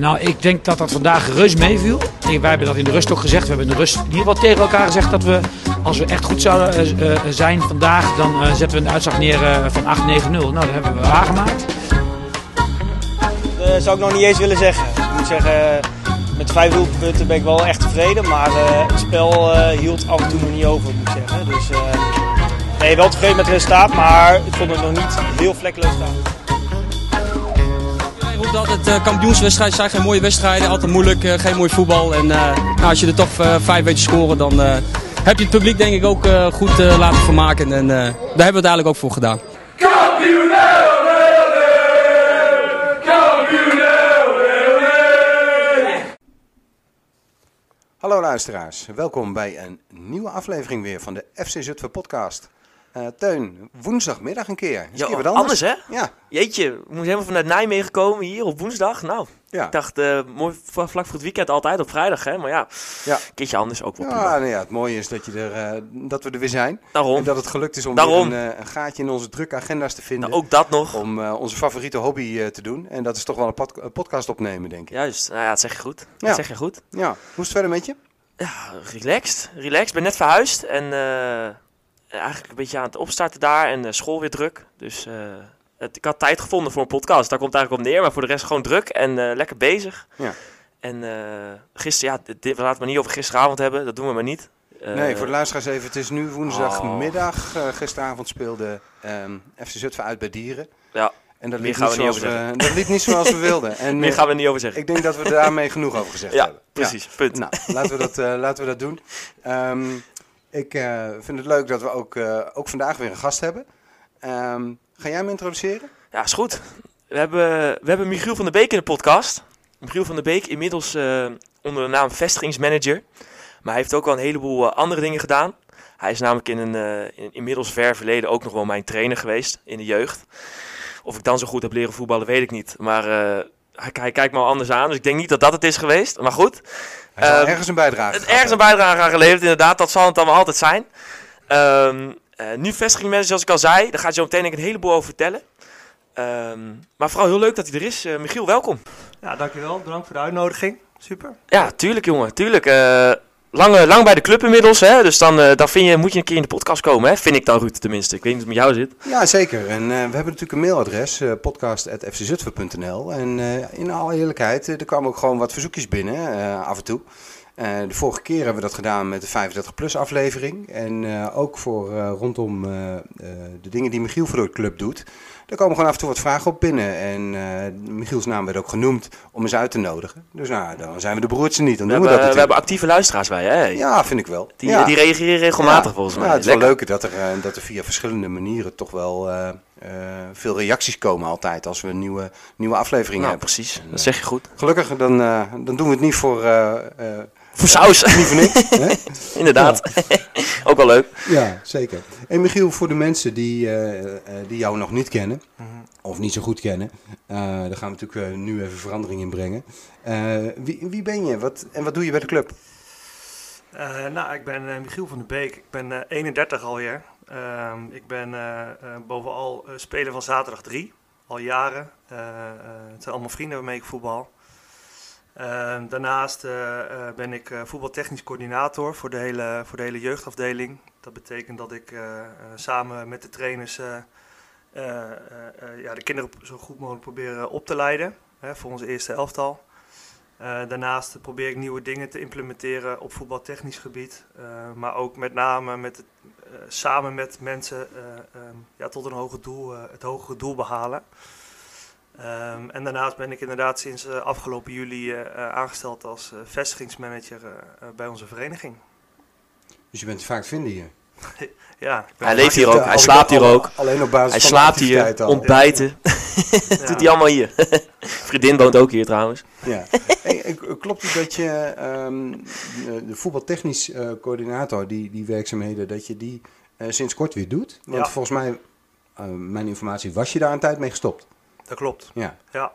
Nou, ik denk dat dat vandaag reus meeviel. Wij hebben dat in de rust ook gezegd. We hebben in de rust in ieder geval tegen elkaar gezegd dat we, als we echt goed zouden uh, zijn vandaag, dan uh, zetten we een uitslag neer van 8-9-0. Nou, dat hebben we waargemaakt. Dat zou ik nog niet eens willen zeggen. Ik moet zeggen, met vijf doelpunten ben ik wel echt tevreden. Maar het spel hield af en toe nog niet over, moet zeggen. Dus nee, wel tevreden met het resultaat, maar ik vond het nog niet heel vlekkeloos staan roept altijd uh, kampioenswedstrijden zijn geen mooie wedstrijden. Altijd moeilijk, uh, geen mooi voetbal. En uh, nou, als je er toch vijf weet te scoren, dan heb je het publiek denk ik ook goed laten vermaken. En daar hebben we het eigenlijk ook voor gedaan. Hallo luisteraars, welkom bij een nieuwe aflevering weer van de FC Zutphen podcast. Uh, Teun, woensdagmiddag een keer. Is wat anders. anders hè? Ja. Jeetje, we moesten helemaal vanuit Nijmegen komen hier op woensdag. Nou, ja. ik dacht, uh, mooi vlak voor het weekend altijd op vrijdag hè. Maar ja, ja. een keertje anders ook wel ja, nou ja, het mooie is dat, je er, uh, dat we er weer zijn. Daarom. En dat het gelukt is om een, een, gaatje in onze drukke agenda's te vinden. Nou, ook dat nog. Om onze favoriete hobby te doen. En dat is toch wel een, pod podcast opnemen, denk ik. Juist, nou ja, dat zeg je goed. Dat zeg je goed. Ja, hoe is het verder met je? Ja, relaxed. Relaxed. ben net verhuisd en eigenlijk een beetje aan het opstarten daar en uh, school weer druk. Dus uh, het, ik had tijd gevonden voor een podcast. Daar komt het eigenlijk op neer. Maar voor de rest gewoon druk en lekker bezig. Ja. En gisteren, ja, dit, we laten het maar niet over gisteravond hebben. Dat doen we maar niet. nee, voor de luisteraars even. Het is nu woensdagmiddag. Oh. gisteravond speelde um, FC Zutphen uit bij Dieren. Ja. En dat liep, niet, zoals we, dat liep niet zoals we wilden. En, Meer gaan we niet over zeggen. Ik denk dat we daarmee genoeg over gezegd ja, hebben. Precies, punt. Nou, laten we dat, laten we dat doen. Um, ik uh, vind het leuk dat we ook, uh, ook vandaag weer een gast hebben. Um, ga jij hem introduceren? Ja, is goed. We hebben, we hebben Michiel van der Beek in de podcast. Michiel van der Beek, inmiddels uh, onder de naam vestigingsmanager. Maar hij heeft ook al een heleboel andere dingen gedaan. Hij is namelijk in een in, inmiddels ver verleden ook nog wel mijn trainer geweest in de jeugd. Of ik dan zo goed heb leren voetballen, weet ik niet. Maar hij, hij, kijkt me al anders aan, dus ik denk niet dat dat het is geweest. Maar goed. Hij uh, ergens een bijdrage Ergens een bijdrage aan geleverd, inderdaad. Dat zal het dan wel altijd zijn. Um, uh, nu vestigingmanager, zoals ik al zei. Daar gaat zo meteen een heleboel over vertellen. Um, maar vooral heel leuk dat hij er is. Uh, Michiel, welkom. Ja, dankjewel. Bedankt voor de uitnodiging. Super. Ja, tuurlijk jongen. Tuurlijk. Uh, lang, lang bij de club inmiddels, hè? dus dan, uh, dan vind je, moet je een keer in de podcast komen, hè? vind ik dan Ruud tenminste. Ik weet niet hoe het met jou zit. Ja, zeker. En uh, we hebben natuurlijk een mailadres, uh, podcast.fczutver.nl. En in alle eerlijkheid, er kwamen ook gewoon wat verzoekjes binnen, af en toe. de vorige keer hebben we dat gedaan met de 35-plus aflevering. En ook voor rondom de dingen die Michiel voor de club doet. Er komen gewoon af en toe wat vragen op binnen. En uh, Michiels naam werd ook genoemd om eens uit te nodigen. Dus nou, dan zijn we de broertje niet. Dan we, doen hebben, we, dat we hebben actieve luisteraars bij, hè? Ja, vind ik wel. Die, ja. die reageren regelmatig volgens mij. Ja, het is wel leuk dat er, uh, dat er via verschillende manieren toch wel uh, veel reacties komen altijd als we een nieuwe, nieuwe aflevering nou, hebben. precies, dat zeg je goed. Gelukkig, dan, dan doen we het niet voor voor saus. Niet voor niks. Hè? Inderdaad. Ja. Ook wel leuk. Ja, zeker. En Michiel, voor de mensen die, uh, uh, die jou nog niet kennen, mm -hmm. of niet zo goed kennen, uh, daar gaan we natuurlijk nu even verandering in brengen. wie, wie ben je wat, en wat doe je bij de club? nou, ik ben Michiel van der Beek. Ik ben 31 alweer. Ehm, ik ben bovenal speler van Zaterdag 3, al jaren. het zijn allemaal vrienden waarmee ik voetbal. Uh, daarnaast uh, uh, ben ik voetbaltechnisch coördinator voor de, hele, voor de hele jeugdafdeling. Dat betekent dat ik samen met de trainers ja, de kinderen zo goed mogelijk proberen op te leiden hè, voor onze eerste elftal. daarnaast probeer ik nieuwe dingen te implementeren op voetbaltechnisch gebied. maar ook met name met het, samen met mensen um, ja, tot een hoger doel, het hogere doel behalen. Um, en daarnaast ben ik inderdaad sinds uh, afgelopen juli uh, aangesteld als uh, vestigingsmanager bij onze vereniging. Dus je bent vaak vinden hier? ja. Hij leeft hier ook, hij slaapt hier ook. Alleen op basis hij van slaapt hier, ontbijten. Ja. Doet hij allemaal hier. Vriendin woont ook hier trouwens. Ja. Hey, klopt het dat je um, de voetbaltechnisch coördinator, die, die werkzaamheden, dat je die sinds kort weer doet? Want ja. volgens mij, mijn informatie, was je daar een tijd mee gestopt? Dat klopt. Ja. Ja,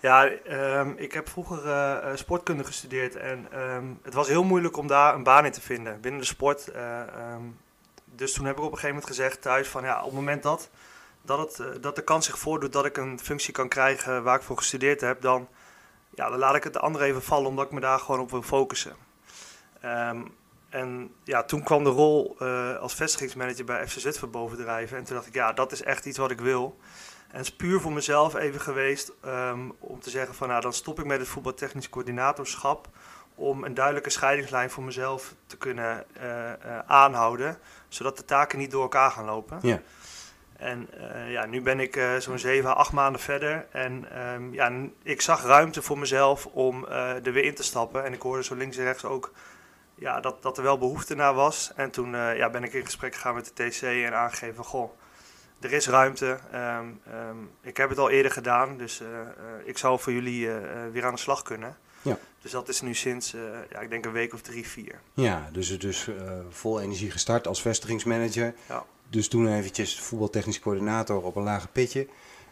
ja um, ik heb vroeger uh, sportkunde gestudeerd en um, het was heel moeilijk om daar een baan in te vinden binnen de sport. Uh, um, dus toen heb ik op een gegeven moment gezegd thuis van ja, op het moment dat, dat, het, dat de kans zich voordoet dat ik een functie kan krijgen waar ik voor gestudeerd heb, dan ja, dan laat ik het de andere even vallen omdat ik me daar gewoon op wil focussen. Ehm, en ja, toen kwam de rol eh, als vestigingsmanager bij FC Zutphen bovendrijven. En toen dacht ik, ja, dat is echt iets wat ik wil. En het is puur voor mezelf even geweest ehm, om te zeggen van, nou, dan stop ik met het voetbaltechnisch coördinatorschap om een duidelijke scheidingslijn voor mezelf te kunnen uh, uh, aanhouden, zodat de taken niet door elkaar gaan lopen. Ja. En uh, ja, nu ben ik zo'n 7, 8 maanden verder en um, ja, ik zag ruimte voor mezelf om er weer in te stappen. En ik hoorde zo links en rechts ook ja, dat, dat er wel behoefte naar was. En toen ja, ben ik in gesprek gegaan met de TC en aangegeven goh, er is ruimte. Um, um, ik heb het al eerder gedaan, dus ik zou voor jullie weer aan de slag kunnen. Ja. Dus dat is nu sinds, uh, ja, ik denk een week of drie, vier. Ja, dus het dus uh, vol energie gestart als vestigingsmanager. Ja. Dus toen eventjes voetbaltechnisch coördinator op een lage pitje.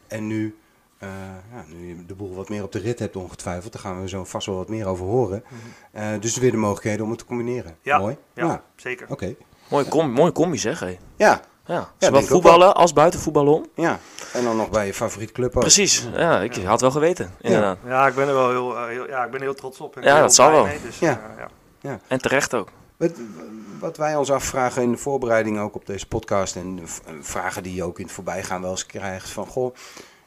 En nu, uh, ja, nu je de boel wat meer op de rit hebt ongetwijfeld, daar gaan we zo vast wel wat meer over horen. Mm -hmm. dus weer de mogelijkheden om het te combineren. Ja, Mooi. Ja, ja. zeker. Oké. Okay. Mooi, com mooi combi zeg hé. Ja. Ja, zowel voetballen als buiten voetballen om. Ja, en dan nog bij je favoriet club ook. Precies, ja, ik had wel geweten, inderdaad. Ja, ja ik ben er wel heel, heel, ja, ik ben heel trots op. En ja, dat zal wel. Mee, dus, ja. Uh, ja. Ja. En terecht ook. Wat, wat, wij ons afvragen in de voorbereiding ook op deze podcast en de vragen die je ook in het voorbijgaan wel eens krijgt van, goh,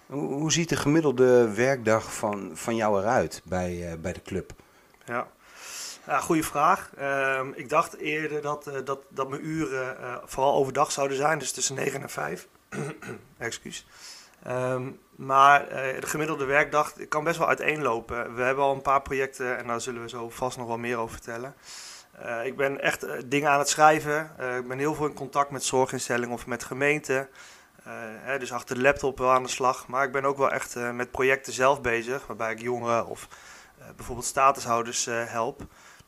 hoe, hoe ziet de gemiddelde werkdag van, van jou eruit bij, uh, bij de club? Ja. Ja, goede vraag. Uh, ik dacht eerder dat, uh, dat, dat mijn uren uh, vooral overdag zouden zijn, dus tussen 9 en 5. Excuus. Um, maar uh, de gemiddelde werkdag kan best wel uiteenlopen. We hebben al een paar projecten en daar zullen we zo vast nog wel meer over vertellen. Ik ben echt dingen aan het schrijven. Ik ben heel veel in contact met zorginstellingen of met gemeenten. Hè, dus achter de laptop wel aan de slag. Maar ik ben ook wel echt met projecten zelf bezig. Waarbij ik jongeren of bijvoorbeeld statushouders help.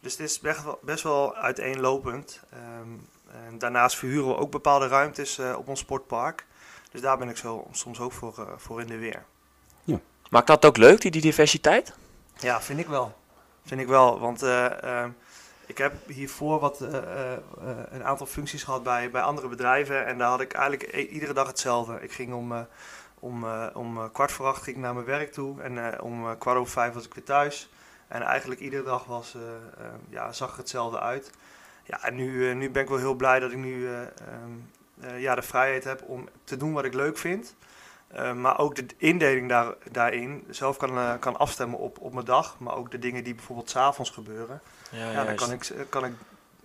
Dus het is best wel, best wel uiteenlopend. Um, en daarnaast verhuren we ook bepaalde ruimtes op ons sportpark. Dus daar ben ik zo soms ook voor, uh, voor in de weer. Ja. Maakt dat ook leuk, die, die diversiteit? Ja, vind ik wel. Vind ik wel, want uh, uh, ik heb hiervoor wat, uh, een aantal functies gehad bij, bij andere bedrijven. En daar had ik eigenlijk e iedere dag hetzelfde. Ik ging om, om, om kwart voor acht ging ik naar mijn werk toe. En om kwart over vijf was ik weer thuis. En eigenlijk iedere dag was, ja, zag er hetzelfde uit. Ja, en nu, nu ben ik wel heel blij dat ik nu um, uh, ja, de vrijheid heb om te doen wat ik leuk vind. Uh, maar ook de indeling daar, daarin zelf kan, uh, kan afstemmen op, op mijn dag. Maar ook de dingen die bijvoorbeeld s'avonds gebeuren. Ja, ja, dan kan ik, kan ik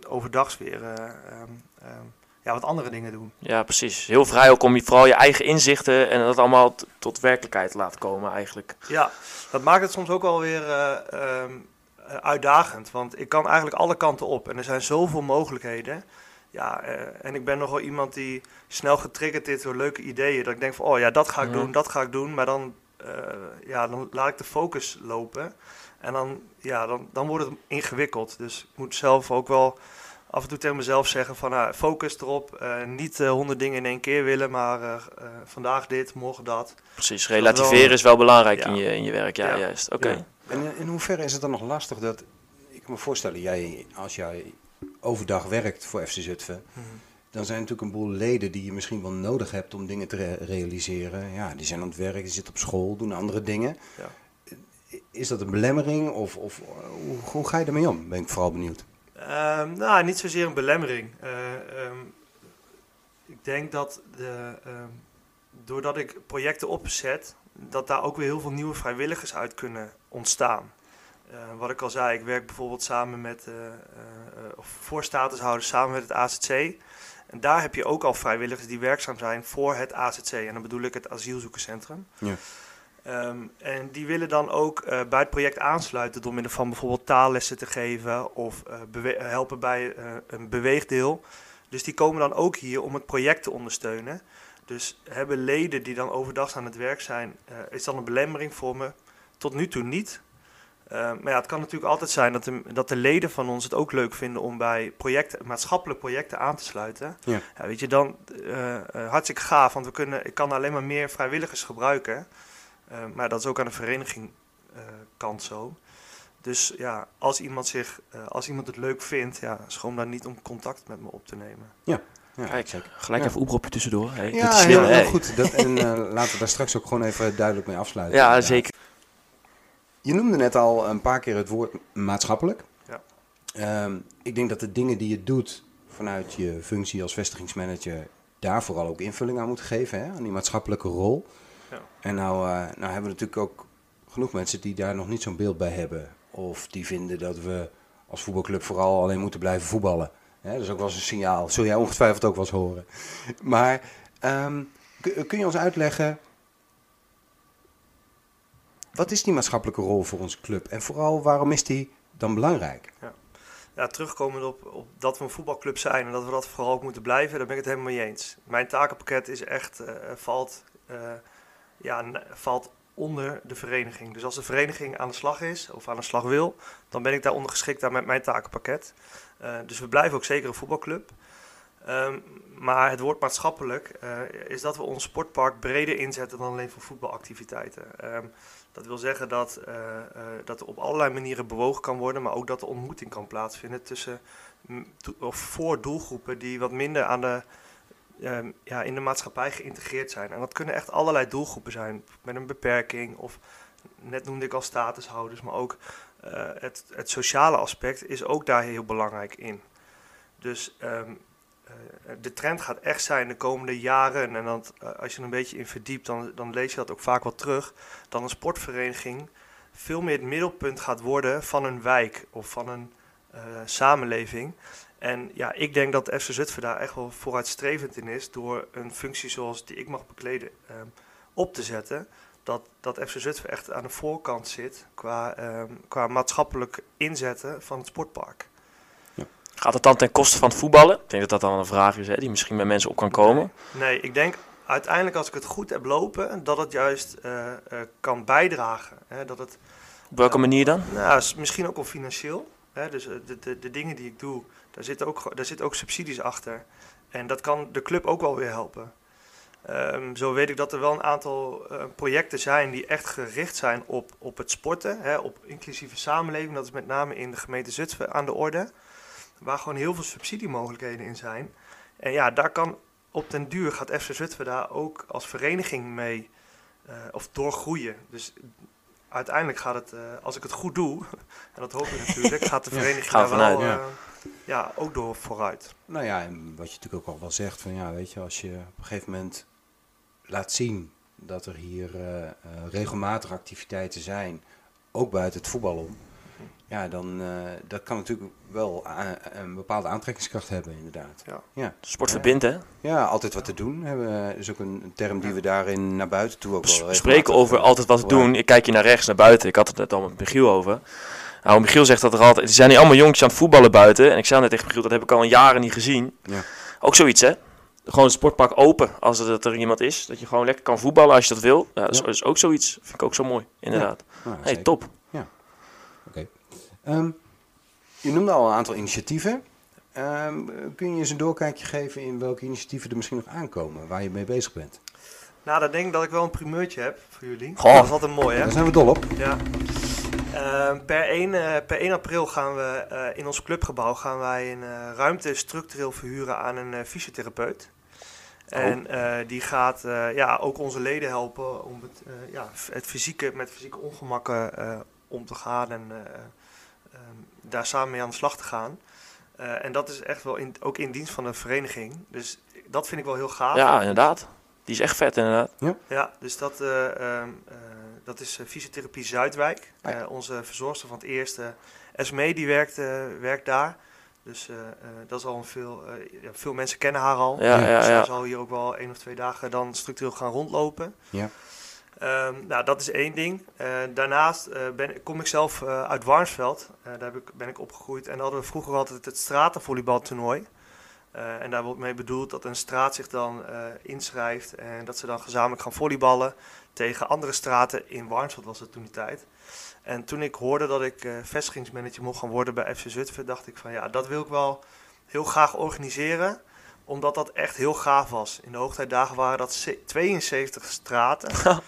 overdags weer um, um, ja, wat andere dingen doen. Ja, precies. Heel vrij ook om je, vooral je eigen inzichten en dat allemaal tot werkelijkheid te laten komen eigenlijk. Ja, dat maakt het soms ook wel weer uitdagend. Want ik kan eigenlijk alle kanten op. En er zijn zoveel mogelijkheden. Ja, uh, en ik ben nogal iemand die snel getriggerd is door leuke ideeën. Dat ik denk van, oh ja, dat ga ik doen, dat ga ik doen. Maar dan, uh, ja, dan laat ik de focus lopen. En dan, ja, dan, dan wordt het ingewikkeld. Dus ik moet zelf ook wel af en toe tegen mezelf zeggen van, nou, focus erop. Uh, niet honderd dingen in één keer willen, maar vandaag dit, morgen dat. Precies, relativeren is wel belangrijk Ja. in, je, in je werk. Ja, Ja. juist. Oké. Ja. En in, hoeverre is het dan nog lastig dat, ik kan me voorstellen, jij, als jij overdag werkt voor FC Zutphen, dan zijn natuurlijk een boel leden die je misschien wel nodig hebt om dingen te re- realiseren. Ja, die zijn aan het werk, die zitten op school, doen andere dingen. Ja. Is dat een belemmering of, of hoe, hoe ga je ermee om? Ben ik vooral benieuwd. Ehm, nou, niet zozeer een belemmering. Eh, ehm, ik denk dat de, ehm, doordat ik projecten opzet, dat daar ook weer heel veel nieuwe vrijwilligers uit kunnen ontstaan. Eh, wat ik al zei, ik werk bijvoorbeeld samen met, eh, of voor statushouders samen met het AZC. En daar heb je ook al vrijwilligers die werkzaam zijn voor het AZC. En dan bedoel ik het asielzoekerscentrum. Ja. Ehm, en die willen dan ook eh, bij het project aansluiten door middel van bijvoorbeeld taallessen te geven of eh, bewe- helpen bij eh, een beweegdeel. Dus die komen dan ook hier om het project te ondersteunen. Dus hebben leden die dan overdag aan het werk zijn, eh, is dan een belemmering voor me? Tot nu toe niet. Eh, maar ja, het kan natuurlijk altijd zijn dat de, dat de leden van ons het ook leuk vinden om bij projecten, maatschappelijke projecten aan te sluiten. Ja. weet je, dan eh, eh, hartstikke gaaf, want we kunnen, ik kan alleen maar meer vrijwilligers gebruiken. Eh, maar dat is ook aan de vereniging eh, kant zo. Dus ja, als iemand, zich, eh, als iemand het leuk vindt, ja, schroom dan niet om contact met me op te nemen. Ja, Kijk, zeker. gelijk Ja. even oproepje tussendoor. Hey, Ja, dit is heel, goed. Dat, en eh, laten we daar straks ook gewoon even duidelijk mee afsluiten. Ja, inderdaad. zeker. Je noemde net al een paar keer het woord maatschappelijk. Ja. Ehm, ik denk dat de dingen die je doet vanuit je functie als vestigingsmanager daar vooral ook invulling aan moeten geven, hè, aan die maatschappelijke rol. Ja. En nou, eh, nou hebben we natuurlijk ook genoeg mensen die daar nog niet zo'n beeld bij hebben. Of die vinden dat we als voetbalclub vooral alleen moeten blijven voetballen. Hè, dat is ook wel eens een signaal. Zul jij ongetwijfeld ook wel eens horen. Maar ehm, kun, je ons uitleggen, wat is die maatschappelijke rol voor onze club? En vooral, waarom is die dan belangrijk? Ja, terugkomend op, op dat we een voetbalclub zijn en dat we dat vooral ook moeten blijven, daar ben ik het helemaal mee eens. Mijn takenpakket is echt, eh, valt, eh, ja, n- valt onder de vereniging. Dus als de vereniging aan de slag is of aan de slag wil, dan ben ik daar ondergeschikt aan met mijn takenpakket. Eh, dus we blijven ook zeker een voetbalclub. Ehm, maar het woord maatschappelijk eh, is dat we ons sportpark breder inzetten dan alleen voor voetbalactiviteiten. Ehm, dat wil zeggen dat, eh, eh, dat er op allerlei manieren bewogen kan worden, maar ook dat er ontmoeting kan plaatsvinden tussen of voor doelgroepen die wat minder aan de, ehm, ja, in de maatschappij geïntegreerd zijn. En dat kunnen echt allerlei doelgroepen zijn, met een beperking of net noemde ik al statushouders, maar ook eh, het, het sociale aspect is ook daar heel belangrijk in. Dus ehm, eh, de trend gaat echt zijn de komende jaren, en dat, eh, als je er een beetje in verdiept, dan, dan lees je dat ook vaak wel terug, dat een sportvereniging veel meer het middelpunt gaat worden van een wijk of van een samenleving. En ja, ik denk dat FC Zutphen daar echt wel vooruitstrevend in is door een functie zoals die ik mag bekleden ehm, op te zetten. Dat, dat FC Zutphen echt aan de voorkant zit qua, ehm, qua maatschappelijk inzetten van het sportpark. Gaat het dan ten koste van het voetballen? Ik denk dat dat dan een vraag is hè, die misschien bij mensen op kan komen. Nee, ik denk uiteindelijk als ik het goed heb lopen, dat het juist eh, eh, kan bijdragen. Hè, dat het, Op welke manier dan? nou, misschien ook wel financieel. Hè, dus eh, de, de, de dingen die ik doe, daar zitten ook, daar zitten ook subsidies achter. En dat kan de club ook wel weer helpen. Ehm, zo weet ik dat er wel een aantal eh, projecten zijn die echt gericht zijn op, op het sporten, hè, op inclusieve samenleving. Dat is met name in de gemeente Zutphen aan de orde. Waar gewoon heel veel subsidiemogelijkheden in zijn. En ja, daar kan op den duur gaat FC Zutphen daar ook als vereniging mee eh, of doorgroeien. Dus uiteindelijk gaat het, eh, als ik het goed doe, en dat hoop ik natuurlijk, gaat de vereniging Gaan daar we wel eh, ja, ook door vooruit. Nou ja, en wat je natuurlijk ook al wel zegt, van ja, weet je, als je op een gegeven moment laat zien dat er hier eh, eh, regelmatig activiteiten zijn, ook buiten het voetbal om, ja, dan eh, dat kan natuurlijk wel een bepaalde aantrekkingskracht hebben, inderdaad. Ja. Ja, Sport verbindt hè? ja altijd wat te doen hebben, is ook een term die we daarin naar buiten toe ook wel We spreken over altijd wat te doen. Ik kijk je naar rechts, naar buiten. Ik had het net al met Michiel over. Nou, Michiel zegt dat er altijd... Er zijn hier allemaal jongetjes aan het voetballen buiten. En ik zei net tegen Michiel, dat heb ik al een jaren niet gezien. Ja. Ook zoiets, hè? Gewoon het sportpark open als er, dat er iemand is. Dat je gewoon lekker kan voetballen als je dat wil. Ja, dat is- Ja. ook zoiets. Vind ik ook zo mooi, inderdaad. Nou, hey, zeker. top. Ehm, je noemde al een aantal initiatieven. Ehm, kun je eens een doorkijkje geven in welke initiatieven er misschien nog aankomen, waar je mee bezig bent? Nou, dan denk ik dat ik wel een primeurtje heb voor jullie. Goh. Dat is altijd mooi, hè? Daar zijn we dol op. Ja. Eh, per, 1, eh, per 1 april gaan we eh, in ons clubgebouw gaan wij een eh, ruimte structureel verhuren aan een eh, fysiotherapeut. En eh, die gaat eh, ja, ook onze leden helpen om het, eh, ja, het fysieke, met fysieke ongemakken eh, om te gaan en eh, ehm, daar samen mee aan de slag te gaan. Eh, en dat is echt wel in, ook in dienst van de vereniging. Dus dat vind ik wel heel gaaf. Ja, inderdaad. Die is echt vet, inderdaad. Ja, dus dat, eh, ehm, eh, dat is eh, Fysiotherapie Zuidwijk. Ja. Eh, onze verzorgster van het eerste, Esmee, die werkt, eh, werkt daar. Dus eh, eh, dat is al een veel, eh, ja, veel mensen kennen haar al. Ja, ja, Dus zij zal hier ook wel één of twee dagen dan structureel gaan rondlopen. Ja. Ehm, nou, dat is één ding. Eh, daarnaast eh, ben, kom ik zelf eh, uit Warnsveld. Eh, daar heb ik, ben ik opgegroeid. En daar hadden we vroeger altijd het stratenvolleybaltoernooi. Eh, en daar wordt mee bedoeld dat een straat zich dan eh, inschrijft en dat ze dan gezamenlijk gaan volleyballen tegen andere straten in Warnsveld was het toen die tijd. En toen ik hoorde dat ik eh, vestigingsmanager mocht gaan worden bij FC Zutphen, dacht ik van ja, dat wil ik wel heel graag organiseren, omdat dat echt heel gaaf was. In de hoogtijdagen waren dat ze- 72 straten.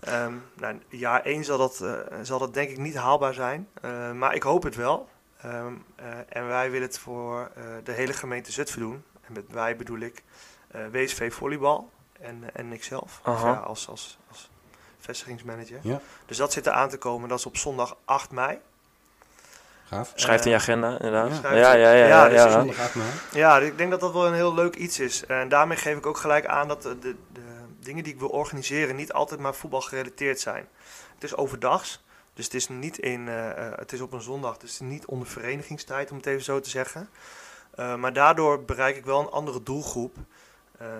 Ehm, nou, jaar 1 zal dat, zal dat denk ik niet haalbaar zijn, maar ik hoop het wel. Ehm, eh, en wij willen het voor eh, de hele gemeente Zutphen doen. En met wij bedoel ik eh, WSV Volleybal en, en ikzelf. Ja, als, als, als vestigingsmanager. Ja. Dus dat zit er aan te komen. Dat is op zondag 8 mei. Gaaf. Schrijf in je agenda, inderdaad. Ja, ja, ja. Ja, ja, dus ja. is Zondag 8 mei. Ja, ik denk dat dat wel een heel leuk iets is. En daarmee geef ik ook gelijk aan dat de, de, de dingen die ik wil organiseren niet altijd maar voetbal gerelateerd zijn. Het is overdags, dus het is niet in, eh, eh, het is op een zondag, dus het is niet onder verenigingstijd om het even zo te zeggen. Eh, maar daardoor bereik ik wel een andere doelgroep. Ehm,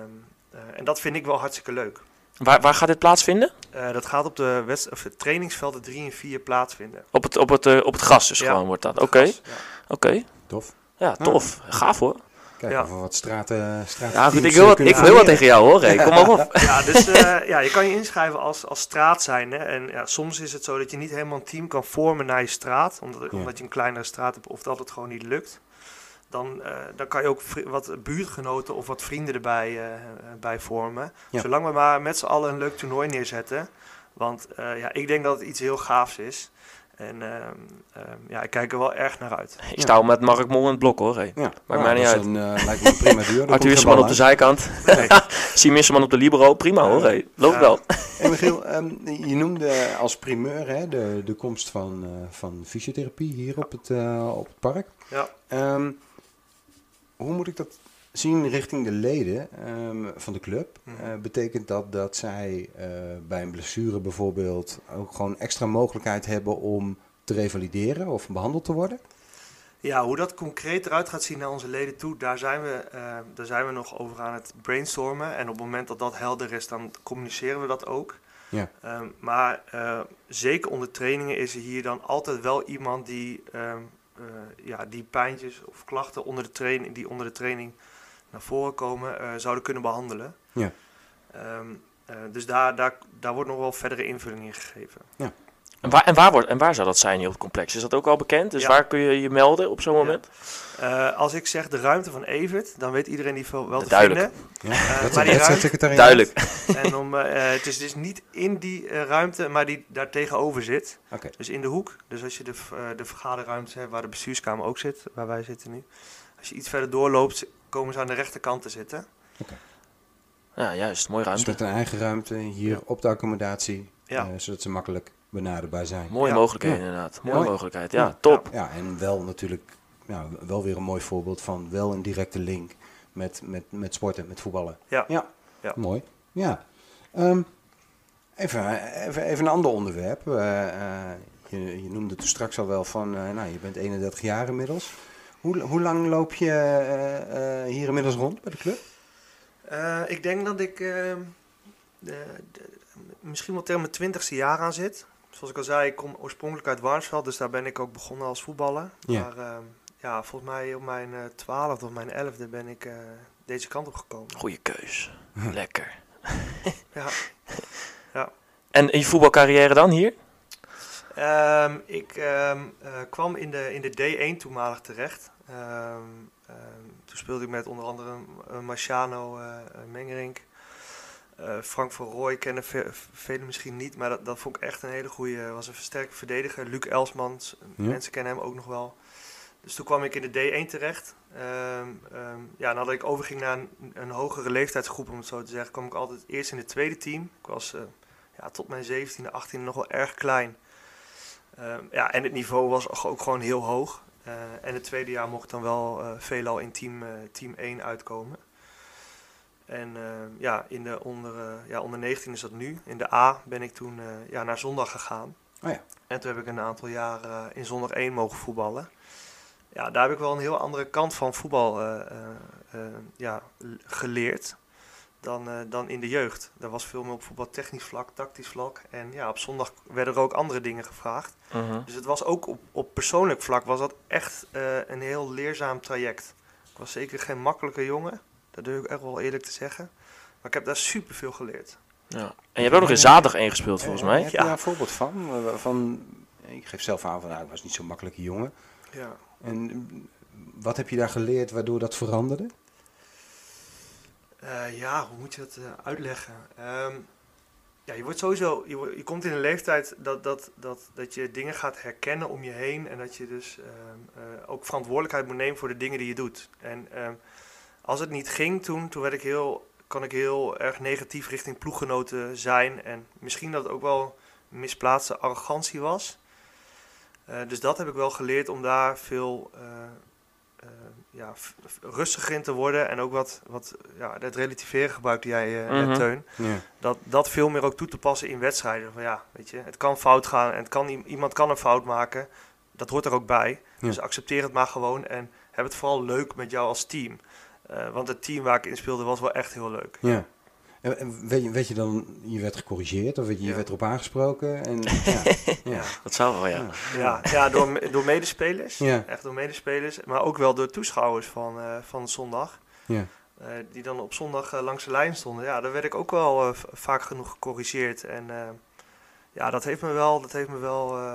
eh, en dat vind ik wel hartstikke leuk. Waar, waar gaat dit plaatsvinden? Eh, dat gaat op de wedst- of de trainingsvelden 3 en 4 plaatsvinden. Op het, op het, op het gras dus Ja, gewoon wordt dat. Oké, gras, ja. oké. Tof. Ja, tof. Gaaf hoor. Kijk, Ja. wat straten, straten Ja, goed, ik wil wat, ik wil wat tegen jou hoor. Hey, kom maar op. Ja, dus eh, ja, je kan je inschrijven als, als straat zijn. Hè? En ja, soms is het zo dat je niet helemaal een team kan vormen naar je straat. Omdat, Ja. omdat je een kleinere straat hebt of dat het gewoon niet lukt. Dan, eh, dan kan je ook wat buurtgenoten of wat vrienden erbij eh, eh, bij vormen. Ja. Zolang we maar met z'n allen een leuk toernooi neerzetten. Want eh, ja, ik denk dat het iets heel gaafs is. En ehm, ehm, ja, ik kijk er wel erg naar uit. Ik sta met Mark Mol in het blok hoor. Hey. Ja, Maakt nou, mij niet dat uit. is Een, eh, lijkt me een prima duur. Arthur op de zijkant. Nee. Wisserman op de libero. Prima hoor. Hey. Loopt Ja. wel. En Michiel, ehm, je noemde als primeur hè, de, de komst van, eh, van fysiotherapie hier op het, eh, op het park. Ja. Ehm, hoe moet ik dat zien richting de leden ehm, van de club? Mhm. Eh, betekent dat dat zij eh, bij een blessure bijvoorbeeld ook gewoon extra mogelijkheid hebben om te revalideren of behandeld te worden? Ja, hoe dat concreet eruit gaat zien naar onze leden toe, daar zijn we, eh, daar zijn we nog over aan het brainstormen. En op het moment dat dat helder is, dan communiceren we dat ook. Ja. Ehm, maar eh, zeker onder trainingen is er hier dan altijd wel iemand die, ehm, eh, ja, die pijntjes of klachten onder de training, die onder de training naar voren komen, eh, zouden kunnen behandelen. Ja. Ehm, eh, dus daar, daar, daar wordt nog wel verdere invulling in gegeven. En waar, en, waar wordt, en waar zou dat zijn hier op het complex? Is dat ook al bekend? Dus Ja. waar kun je je melden op zo'n Ja. moment? Eh, als ik zeg de ruimte van Evert, dan weet iedereen die wel wel te Duidelijk. vinden. Ja, dat maar is die het ruimte- secretariaat. Duidelijk. En om, eh, het is dus niet in die eh, ruimte, maar die daar tegenover zit. Oké. Dus in de hoek. Dus als je de, de vergaderruimte hebt waar de bestuurskamer ook zit, waar wij zitten nu. Als je iets verder doorloopt, komen ze aan de rechterkant te zitten. Ja, juist. Mooie Dus ruimte. met een eigen ruimte hier op de accommodatie, Ja. eh, zodat ze makkelijk benaderbaar zijn. Mooie Ja. Ja. inderdaad. Mooie Mooi. mogelijkheid. Ja, Ja. top. Ja, en wel natuurlijk, ja, wel weer een mooi voorbeeld van wel een directe link met, met, met sporten, met voetballen. Ja. ja. Ja. mooi. Ja. Ehm, even, even, even een ander onderwerp. Eh, eh, je, je noemde toen straks al wel van, eh, nou, je bent 31 jaar inmiddels. Hoe, hoe lang loop je eh, eh, hier inmiddels rond bij de club? Eh, ik denk dat ik eh, de- de- misschien wel tegen mijn twintigste jaar aan zit. Zoals ik al zei, ik kom oorspronkelijk uit Warnsveld, dus daar ben ik ook begonnen als voetballer. Ja. Maar eh, ja, volgens mij op mijn twaalfde of mijn elfde ben ik eh, deze kant op gekomen. Goeie keus. Lekker. Ja. En in je voetbalcarrière dan hier? Ehm, ik ehm, eh, kwam in de, in de D1 toenmalig terecht. Ehm, ehm, toen speelde ik met onder andere Marciano uh, Mengerink. Uh, Frank van Rooij kennen ve velen misschien niet, maar dat, dat vond ik echt een hele goede, was een versterkte verdediger. Luc Elsmans, ja. mensen kennen hem ook nog wel. Dus toen kwam ik in de D1 terecht. Um, um, ja, nadat ik overging naar een, een, hogere leeftijdsgroep, om het zo te zeggen, kwam ik altijd eerst in het tweede team. Ik was uh, ja, tot mijn 17e, 18e nog wel erg klein. Um, ja, en het niveau was ook gewoon heel hoog. Uh, en het tweede jaar mocht ik dan wel uh, veelal in team, uh, team 1 uitkomen. En ja, in de onder, ja, onder 19 is dat nu. In de A ben ik toen ja, naar zondag gegaan. Oh ja. En toen heb ik een aantal jaar in zondag 1 mogen voetballen. Ja, daar heb ik wel een heel andere kant van voetbal ja, geleerd dan, uh, dan in de jeugd. Er was veel meer op voetbaltechnisch vlak, tactisch vlak. En ja, op zondag werden er ook andere dingen gevraagd. Uh -huh. Dus het was ook op, op persoonlijk vlak was dat echt uh, een heel leerzaam traject. Ik was zeker geen makkelijke jongen, dat durf ik echt wel eerlijk te zeggen. Maar ik heb daar super veel geleerd. Ja. En je hebt ook nog in zaterdag één gespeeld volgens mij. Heb je daar een voorbeeld van? van? Ik geef zelf aan van, nou, ik was niet zo'n makkelijke jongen. Ja. En wat heb je daar geleerd waardoor dat veranderde? Uh, ja, hoe moet je dat uh, uitleggen? Um, ja, je wordt sowieso, je, je, komt in een leeftijd dat, dat, dat, dat je dingen gaat herkennen om je heen en dat je dus um, uh, ook verantwoordelijkheid moet nemen voor de dingen die je doet. En um, als het niet ging toen, toen werd ik heel kan ik heel erg negatief richting ploeggenoten zijn. En misschien dat het ook wel misplaatste arrogantie was. Eh, dus dat heb ik wel geleerd om daar veel eh, eh, ja, rustiger in te worden. En ook wat, wat ja, het relativeren gebruikte jij eh, net, Mhm. Teun. Ja. Dat, dat veel meer ook toe te passen in wedstrijden. Van ja, weet je, het kan fout gaan en het kan, iemand kan een fout maken. Dat hoort er ook bij. Ja. Dus accepteer het maar gewoon en heb het vooral leuk met jou als team. Eh, want het team waar ik in speelde was wel echt heel leuk. Ja. En, en weet, je, weet je dan, je werd gecorrigeerd of weet je, je Ja. werd erop aangesproken? En, ja. ja. Dat zou wel, ja. Ja. Ja, ja door, door medespelers. Ja. Echt door medespelers. Maar ook wel door toeschouwers van, eh, van zondag. Ja. Eh, die dan op zondag eh, langs de lijn stonden. Ja, daar werd ik ook wel vaak genoeg gecorrigeerd. En eh, ja, dat heeft me wel, dat heeft me wel, eh,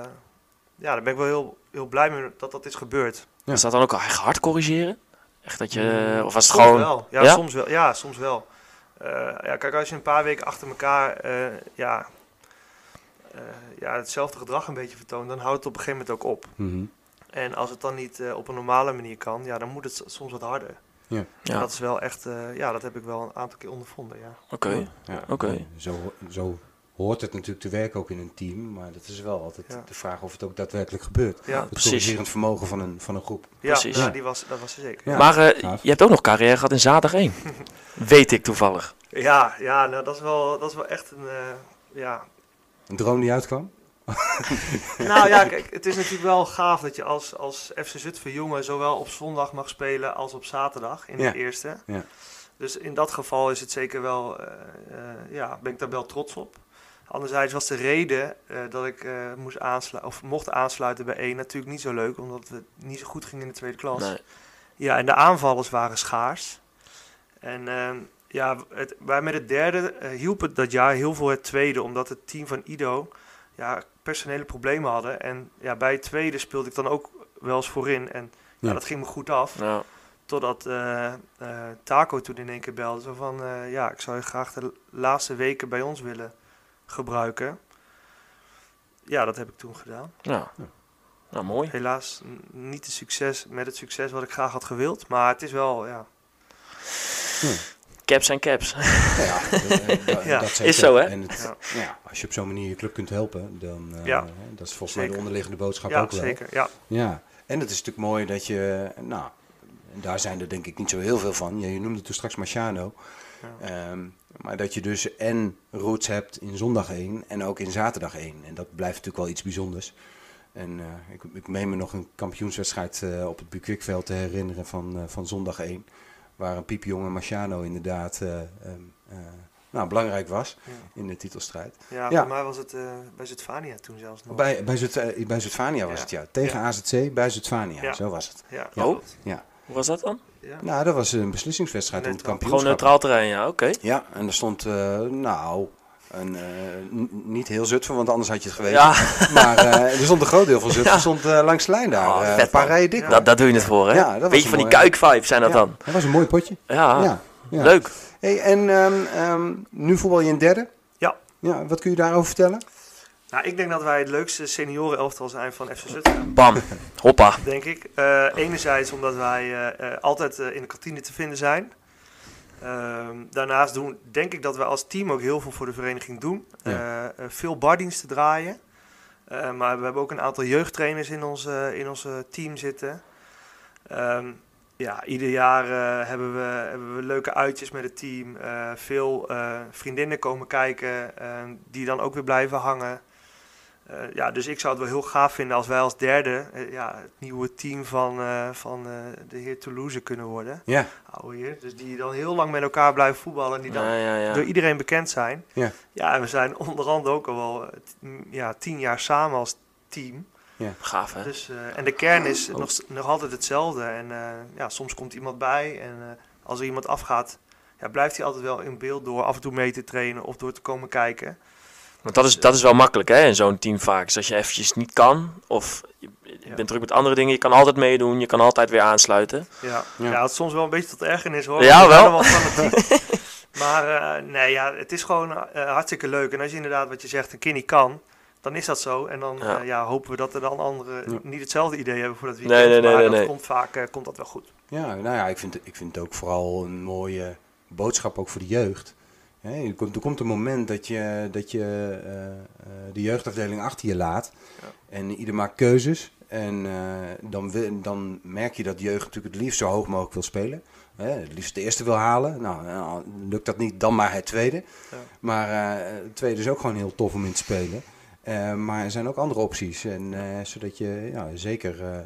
ja, daar ben ik wel heel, heel blij mee dat dat is gebeurd. Ja. Is dat dan ook echt hard corrigeren? Echt dat je, of was het Soms gewoon... wel. Ja, Ja? soms wel. Ja, soms wel. Eh, ja, kijk, als je een paar weken achter elkaar eh, ja, eh, ja, hetzelfde gedrag een beetje vertoont, dan houdt het op een gegeven moment ook op. Mhm. En als het dan niet eh, op een normale manier kan, ja, dan moet het soms wat harder. Ja. Ja, Dat is wel echt, eh, ja, dat heb ik wel een aantal keer ondervonden, ja. oké. Ja. Oké. Zo, zo hoort het natuurlijk te werken ook in een team, maar dat is wel altijd Ja. de vraag of het ook daadwerkelijk gebeurt. Ja, Het precies. corrigerend vermogen van een, van een groep. ja, Precies. nou, Ja. Die was, dat was er zeker. Ja. maar eh, gaaf. je hebt ook nog carrière gehad in zaterdag 1. Weet ik toevallig. Ja, ja nou, dat, is wel, dat is wel echt een, eh, ja, Een droom die uitkwam? Nou ja, kijk, het is natuurlijk wel gaaf dat je als, als FC Zutphen jongen zowel op zondag mag spelen als op zaterdag in Ja. de eerste. Ja. Dus in dat geval is het zeker wel, eh, ja, ben ik daar wel trots op. Anderzijds was de reden eh, dat ik eh, moest aansluiten, of mocht aansluiten bij één natuurlijk niet zo leuk, omdat het niet zo goed ging in de tweede klas. Nee. Ja, en de aanvallers waren schaars. En ehm, ja, het, wij met het derde eh, hielp het dat jaar heel veel het tweede, omdat het team van Ido ja, personele problemen hadden. En ja, bij het tweede speelde ik dan ook wel eens voorin. En ja, Ja. dat ging me goed af. Ja. Totdat eh, eh, Taco toen in één keer belde. Zo van, eh, ja, ik zou je graag de laatste weken bij ons willen gebruiken. Ja, dat heb ik toen gedaan. Ja. Nou, mooi. Helaas niet de succes, met het succes wat ik graag had gewild. Maar het is wel, ja, Caps en caps. Ja, dat, dat- Ja, dat is zo, hè? En het, ja. als je op zo'n manier je club kunt helpen, dan uh, Ja. dat is volgens mij de onderliggende boodschap ja ook wel. zeker. Ja. Ja, en het is natuurlijk mooi dat je, nou, daar zijn er denk ik niet zo heel veel van. Je noemde toen straks Marciano. Ja. Maar dat je dus en roots hebt in zondag 1 en ook in zaterdag 1. En dat blijft natuurlijk wel iets bijzonders. En eh, ik, ik meen me nog een kampioenswedstrijd eh, op het Bukwikveld te herinneren van, eh, van zondag 1. Waar een piepjonge Marciano inderdaad eh, ehm, eh, nou, belangrijk was Ja. in de titelstrijd. Ja, Ja. voor mij was het bij Zuidvania toen zelfs nog. Bij, bij, Zut, bij Zuidvania was Ja. het ja. Tegen AZC bij Zuidvania, zo was het. Ja, Ja. Oh. Ja. Hoe was dat dan? Ja. Nou, dat was een beslissingswedstrijd om het Neutraal. Gewoon kampioenschap. neutraal terrein, ja, oké. Ja, en er stond, eh, nou, een, eh, niet heel Zutphen, want anders had je het geweten. Ja, Maar eh, er stond een groot deel van Zutphen Ja. stond, eh, langs de lijn daar. Oh, eh, vet, een paar rijen dik. Dat, dat doe je het voor, hè? Ja, dat was Beetje een van die kuikvibes zijn dat Ja, dan. Dat was een mooi potje. Ja, Ja, ja. leuk. Hey, en ehm, ehm, nu voetbal je in derde. Ja. ja. Wat kun je daarover vertellen? Nou, ik denk dat wij het leukste seniorenelftal zijn van FC Zutphen, Bam. Hoppa. denk ik. Eh, enerzijds omdat wij eh, eh, altijd in de kantine te vinden zijn. Ehm, daarnaast doen, denk ik dat wij als team ook heel veel voor de vereniging doen. Ja. Veel bardiensten draaien. Maar we hebben ook een aantal jeugdtrainers in ons, in ons team zitten. Ehm, ja, ieder jaar hebben, we, hebben we leuke uitjes met het team. Veel vriendinnen komen kijken, die dan ook weer blijven hangen. Eh, ja, dus ik zou het wel heel gaaf vinden als wij als derde eh, ja, het nieuwe team van, eh, van eh, de heer Toulouse kunnen worden. Ja. Oude heer. Dus die dan heel lang met elkaar blijven voetballen en die dan Ja, ja, ja. door iedereen bekend zijn. Ja. ja, en we zijn onder andere ook al wel ja, tien jaar samen als team. Gaaf, hè? Dus, eh, en de kern is Oh. nog, nog altijd hetzelfde. En eh, ja, soms komt iemand bij en eh, als er iemand afgaat, ja, blijft hij altijd wel in beeld door af en toe mee te trainen of door te komen kijken. Want dat is, dat is wel makkelijk, hè, in zo'n team vaak. Dus als je eventjes niet kan, of je, je Ja. bent druk met andere dingen, je kan altijd meedoen, je kan altijd weer aansluiten. Ja, Ja. ja. het is soms wel een beetje tot ergernis hoor. Ja, wel. maar eh, nee, ja, het is gewoon eh, hartstikke leuk. En als je inderdaad wat je zegt, een keer niet kan, dan is dat zo. En dan Ja. ja, hopen we dat er dan anderen Ja. niet hetzelfde idee hebben voor dat weekend. Nee, nee, nee, maar nee, dat nee. komt vaak eh, komt dat wel goed. Ja, nou ja, ik vind, ik vind het ook vooral een mooie boodschap ook voor de jeugd. Hè, er, komt, komt een moment dat je, dat je eh, eh, de jeugdafdeling achter je laat. Ja. En ieder maakt keuzes. En eh, dan, wil- dan merk je dat de jeugd natuurlijk het liefst zo hoog mogelijk wil spelen. Hè, het liefst de eerste wil halen. Nou, nou, lukt dat niet, dan maar het tweede. Ja. Maar het tweede is ook gewoon heel tof om in te spelen. Maar er zijn ook andere opties. En, zodat je, ja, zeker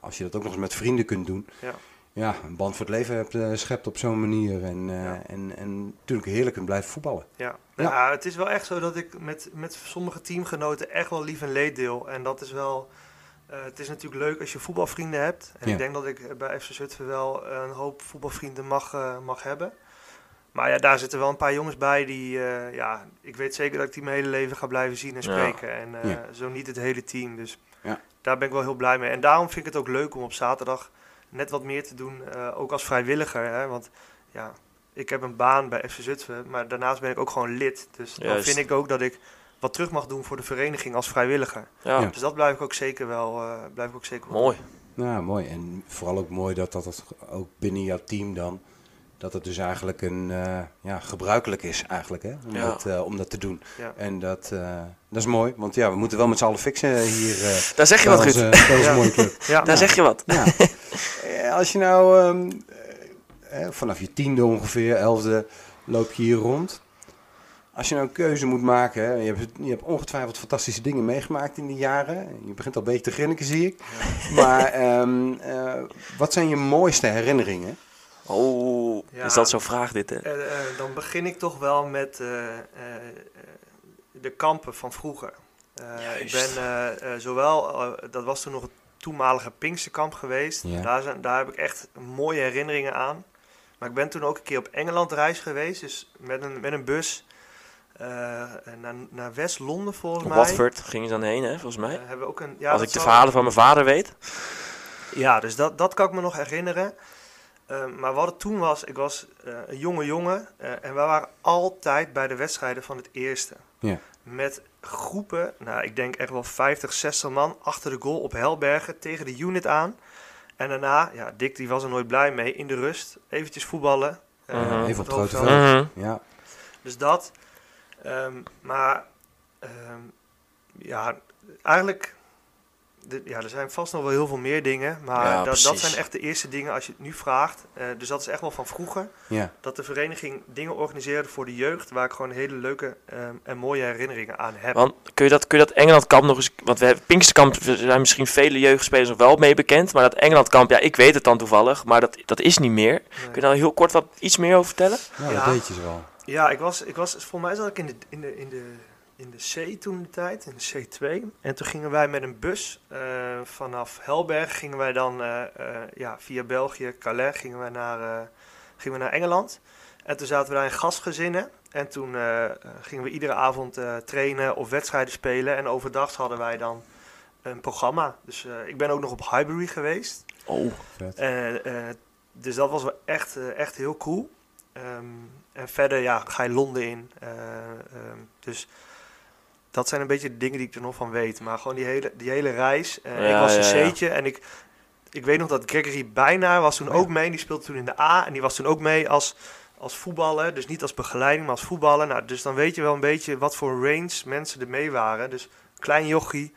als je dat ook nog eens met vrienden kunt doen. Ja. Ja, een band voor het leven hebt, eh, schept op zo'n manier. En, eh, Ja. en, en natuurlijk heerlijk kunt blijven voetballen. Ja. Ja. Ja. het is wel echt zo dat ik met, met sommige teamgenoten echt wel lief en leed deel. En dat is wel... eh, het is natuurlijk leuk als je voetbalvrienden hebt. En Ja. ik denk dat ik bij FC Zutphen wel een hoop voetbalvrienden mag, mag hebben. Maar ja, daar zitten wel een paar jongens bij die... eh, ja, ik weet zeker dat ik die mijn hele leven ga blijven zien en Ja. spreken. En eh, Ja. zo niet het hele team. Dus Ja. daar ben ik wel heel blij mee. En daarom vind ik het ook leuk om op zaterdag net wat meer te doen. eh, ook als vrijwilliger. Hè? Want ja, ik heb een baan bij FC Zutphen, maar daarnaast ben ik ook gewoon lid. Dus dan Juist. vind ik ook dat ik wat terug mag doen voor de vereniging als vrijwilliger. Ja, Ja. Dus dat blijf ik ook zeker wel, eh, blijf ik ook zeker wel mooi. Nou, mooi. En vooral ook mooi dat dat ook binnen jouw team dan... Dat het dus eigenlijk een, eh, ja, gebruikelijk is eigenlijk, hè? Om, Ja. dat, eh, om dat te doen. Ja. En dat, eh, dat is mooi, want ja, we moeten wel met z'n allen fixen hier. Daar zeg je wat, Ruud. Ja. mooie club. Ja, Daar zeg je wat. Ja. Als je nou ehm, eh, vanaf je tiende ongeveer, elfde, loop je hier rond. Als je nou een keuze moet maken, hè, je, hebt, je hebt ongetwijfeld fantastische dingen meegemaakt in die jaren. Je begint al een beetje te grinniken, zie ik. Maar ehm, eh, wat zijn je mooiste herinneringen? Oh, Ja. is dat zo'n vraag dit, hè? Eh, eh, dan begin ik toch wel met eh, de kampen van vroeger. Ik ben zowel, dat was toen nog het toenmalige Pinksterkamp geweest. Ja. Daar, zijn, daar heb ik echt mooie herinneringen aan. Maar ik ben toen ook een keer op Engeland reis geweest. Dus met een, met een bus naar, naar West-Londen volgens mij. Watford ging je dan heen, hè, volgens mij. Hebben we ook een, ja, Als ik de verhalen van mijn vader weet. Ja, dus dat, dat kan ik me nog herinneren. Eh, maar wat het toen was, ik was eh, een jonge jongen eh, en we waren altijd bij de wedstrijden van het eerste. Ja. Met groepen, nou ik denk echt wel 50, 60 man achter de goal op Helbergen tegen de unit aan. En daarna, ja, Dick die was er nooit blij mee, in de rust, eventjes voetballen. eh, Mhm. Even op het grote veld. Mhm. Ja, Dus dat. Ehm, maar ehm, ja, eigenlijk. De- ja, er zijn vast nog wel heel veel meer dingen. Maar Ja, dat, dat zijn echt de eerste dingen als je het nu vraagt. Eh, dus dat is echt wel van vroeger. ja. Dat de vereniging dingen organiseerde voor de jeugd. Waar ik gewoon hele leuke ehm, en mooie herinneringen aan heb. Want kun je dat, kun je dat Engelandkamp nog eens... Want we hebben Pinksterkamp, er zijn misschien vele jeugdspelers nog wel mee bekend. Maar dat Engelandkamp, ja, ik weet het dan toevallig. Maar dat, dat is niet meer. Nee. Kun je daar heel kort wat iets meer over vertellen? Nou, Ja. dat weet je wel. Ja, ik was, ik was, volgens mij zat ik in de, in de, in de, in de C toen de tijd, in de C2. En toen gingen wij met een bus eh, vanaf Helberg, gingen wij dan eh, eh, ja, via België, Calais, gingen wij naar, gingen we naar Engeland. En toen zaten we daar in gastgezinnen. En toen gingen we iedere avond trainen of wedstrijden spelen. En overdag hadden wij dan een programma. Dus ik ben ook nog op Highbury geweest. Oh, Vet. Dus dat was wel echt, echt heel cool. Ehm, en verder ja, ga je Londen in. Eh, ehm, dus dat zijn een beetje de dingen die ik er nog van weet. Maar gewoon die hele, die hele reis. Eh, Ja, ik was een ja. C'tje en ik, ik weet nog dat Gregory Bijnaar was toen Oh ook mee. Die speelde toen in de A en die was toen ook mee als, als voetballer. Dus niet als begeleiding, maar als voetballer. Nou, dus dan weet je wel een beetje wat voor range mensen er mee waren. Dus klein jochie,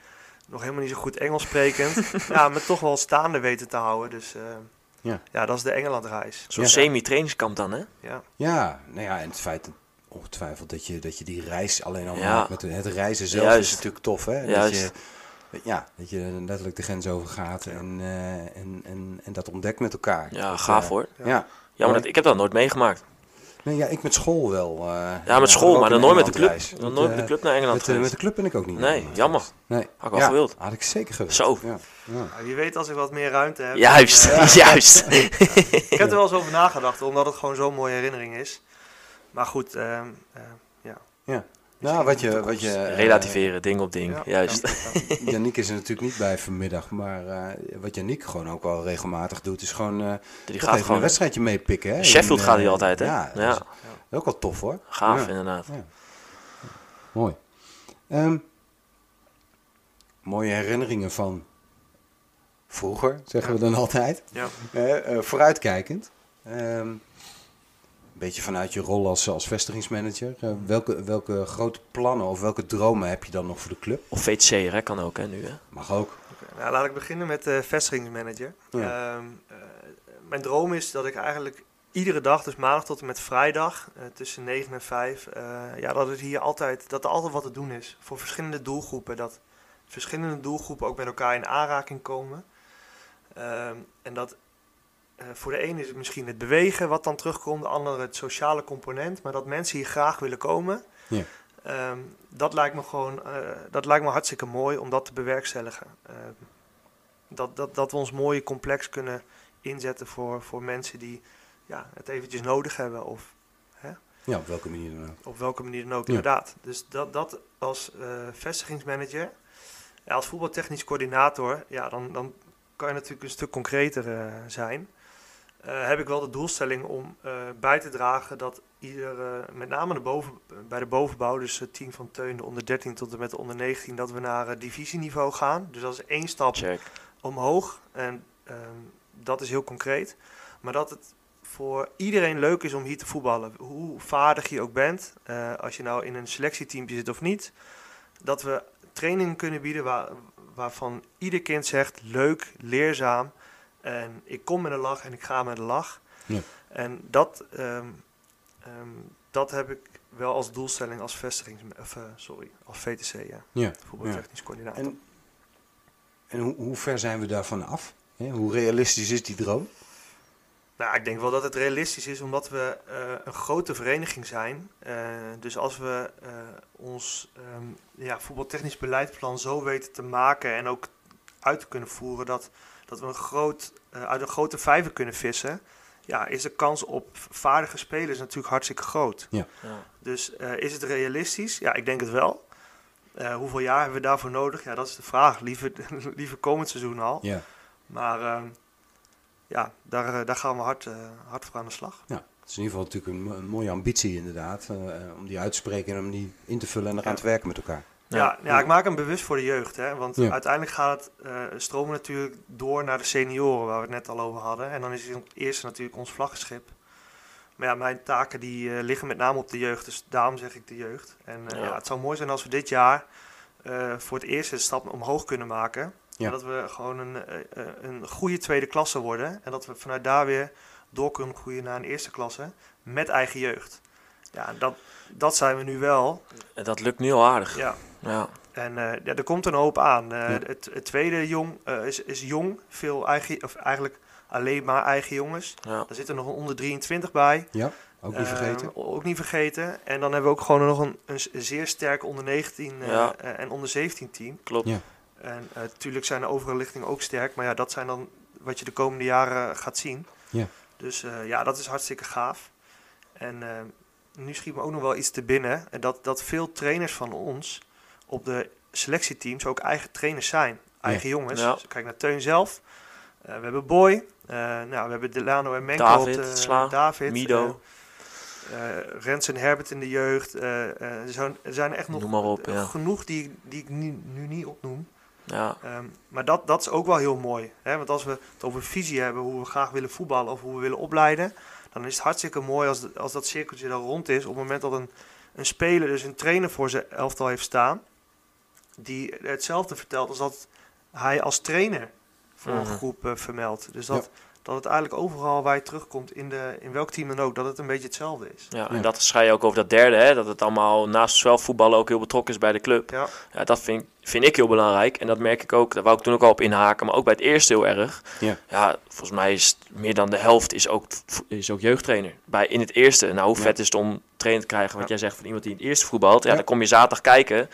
nog helemaal niet zo goed Engels sprekend. ja, maar toch wel staande weten te houden. Dus eh, Ja. ja, dat is de Engelandreis. zo'n Ja. semi-trainingskamp dan, hè? Ja. Ja, nou ja, en het feit dat- ongetwijfeld dat je, dat je die reis alleen al Ja. maakt met het reizen zelf Juist. is natuurlijk tof, hè? Dat je, ja, dat je letterlijk de grens over gaat en, eh, en, en, en dat ontdekt met elkaar. Ja, Dat, gaaf hoor. Ja, Ja. Jammer dat ik heb dat nooit meegemaakt. nee, ja, ik met school wel. eh, Ja, met school, maar dan nooit met de club. Dan nooit met de eh, club naar Engeland Met, met de club ben ik ook niet. Nee, jammer. Nee. Had ik wel ja, gewild. Had ik zeker gewild. Zo. Ja. Ja. Wie weet als ik wat meer ruimte heb. Juist, juist. ik heb er wel eens over nagedacht, omdat het gewoon zo'n mooie herinnering is. Maar goed, ehm, eh, ja. Nou, wat je... Wat je eh, Relativeren, ding op ding. Ja, Juist. ja, ja. Is er natuurlijk niet bij vanmiddag, maar eh, wat Yannick gewoon ook wel regelmatig doet, is gewoon eh Die gaat even een gewoon. wedstrijdje meepikken. Hè? Sheffield gaat hij altijd, hè? Ja, Ja. dat is ook wel tof hoor. Gaaf, Ja. inderdaad. Mooi. Ehm, mooie herinneringen van vroeger, zeggen we dan altijd. Ja. Vooruitkijkend. Ehm, Een beetje vanuit je rol als, als vestigingsmanager. Eh, welke, welke grote plannen of welke dromen heb je dan nog voor de club? Of VTC, hè, kan ook hè, nu. Hè? Mag ook. Nou, laat ik beginnen met de vestigingsmanager. Ja. Ehm, eh, mijn droom is dat ik eigenlijk iedere dag, dus maandag tot en met vrijdag, eh, tussen 9 en 5, eh, ja, dat, het hier altijd, dat er altijd wat te doen is. Voor verschillende doelgroepen. Dat verschillende doelgroepen ook met elkaar in aanraking komen. Ehm, en dat eh, voor de ene is het misschien het bewegen wat dan terugkomt, de andere het sociale component. Maar dat mensen hier graag willen komen. Ja. Ehm, dat lijkt me gewoon eh, dat lijkt me hartstikke mooi om dat te bewerkstelligen. Ehm, dat, dat, dat we ons mooie complex kunnen inzetten voor, voor mensen die ja, het eventjes nodig hebben. Of Ja, op welke manier dan ook. op welke manier dan ook, Ja. inderdaad. Dus dat, dat als eh, vestigingsmanager, ja, als voetbaltechnisch coördinator, ja, dan, dan kan je natuurlijk een stuk concreter zijn. Eh, heb ik wel de doelstelling om eh, bij te dragen dat ieder, eh, met name de boven, bij de bovenbouw, dus het team van Teun, de onder 13 tot en met de onder 19, dat we naar divisieniveau gaan. Dus dat is één stap Check. omhoog. En ehm, dat is heel concreet. Maar dat het voor iedereen leuk is om hier te voetballen. Hoe vaardig je ook bent. als je nou in een selectieteampje zit of niet. Dat we trainingen kunnen bieden waar, waarvan ieder kind zegt leuk, leerzaam. En ik kom met een lach en ik ga met een lach. Ja. En dat, ehm, ehm, dat heb ik wel als doelstelling als vestigings... Of, eh, sorry, als VTC, ja. Ja. Voetbaltechnisch coördinator. En, en hoe, hoe ver zijn we daarvan af? Hoe realistisch is die droom? Nou, ik denk wel dat het realistisch is, omdat we eh, een grote vereniging zijn. Eh, dus als we ons ehm, ja, voetbaltechnisch beleidsplan zo weten te maken en ook uit te kunnen voeren dat, dat we een groot, eh, uit een grote vijver kunnen vissen, ja, is de kans op vaardige spelers natuurlijk hartstikke groot. Ja. Dus eh, is het realistisch? Ja, ik denk het wel. Eh, hoeveel jaar hebben we daarvoor nodig? Ja, dat is de vraag. Liever, liever komend seizoen al. Ja. Maar ehm, ja, daar, daar gaan we hard, eh, hard voor aan de slag. ja. Het is in ieder geval natuurlijk een, mo- een mooie ambitie inderdaad. om die uit te spreken en om die in te vullen en eraan Ja. te werken met elkaar. Ja, Ja. ja, ik maak hem bewust voor de jeugd. Hè? Want Ja. uiteindelijk gaat het eh, stromen natuurlijk door naar de senioren, waar we het net al over hadden. En dan is het eerste natuurlijk ons vlaggenschip. Maar ja, mijn taken die eh, liggen met name op de jeugd. Dus daarom zeg ik de jeugd. En eh, Ja. het zou mooi zijn als we dit jaar voor het eerst een stap omhoog kunnen maken. En dat we gewoon een, een goede tweede klasse worden. En dat we vanuit daar weer door kunnen groeien naar een eerste klasse met eigen jeugd. Ja, dat, dat zijn we nu wel. En dat lukt nu al aardig. Ja. Ja. En eh, ja, er komt een hoop aan. Eh, Ja. het, het tweede jong eh, is, is jong, veel eigen, of eigenlijk alleen maar eigen jongens. Ja. Er zit er nog een onder 23 bij. Ja, ook niet vergeten. ook niet vergeten. En dan hebben we ook gewoon nog een, een zeer sterk onder 19 eh, Ja. eh, en onder 17 team. Klopt. Ja. En natuurlijk zijn de overige lichtingen ook sterk. Maar ja, dat zijn dan wat je de komende jaren gaat zien. Ja. Dus eh, ja, dat is hartstikke gaaf. En eh, nu schiet me ook nog wel iets te binnen. En dat, dat veel trainers van ons op de selectieteams ook eigen trainers zijn. Eigen jongens. Ja. Dus kijk naar Teun zelf. Eh, we hebben Boy. Eh, nou, we hebben Delano en Menko David, Sla, David. Mido. eh, Rens en Herbert in de jeugd. Eh, eh, er, zijn, er zijn echt nog op, genoeg die, die ik nu, nu niet opnoem. Ja. Ehm, maar dat, dat is ook wel heel mooi. Hè? Want als we het over visie hebben, hoe we graag willen voetballen of hoe we willen opleiden, dan is het hartstikke mooi als, de- als dat cirkeltje dan rond is. Op het moment dat een, een speler, dus een trainer voor zijn elftal heeft staan, die hetzelfde vertelt als dat hij als trainer voor Mhm. een groep eh, vermeldt. Dus dat, dat het eigenlijk overal waar je terugkomt, in, de, in welk team dan ook, dat het een beetje hetzelfde is. Ja, Ja. en dat schrijf je ook over dat derde, hè, dat het allemaal naast zelf voetballen ook heel betrokken is bij de club. Ja, Ja, dat vind, vind ik heel belangrijk en dat merk ik ook, daar wou ik toen ook al op inhaken, maar ook bij het eerste heel erg. Ja. volgens mij is meer dan de helft is ook, is ook jeugdtrainer. Bij, in het eerste, nou hoe Ja. vet is het om trainer te krijgen, wat Ja. jij zegt van iemand die in het eerste voetbalt. Ja, Ja. dan kom je zaterdag kijken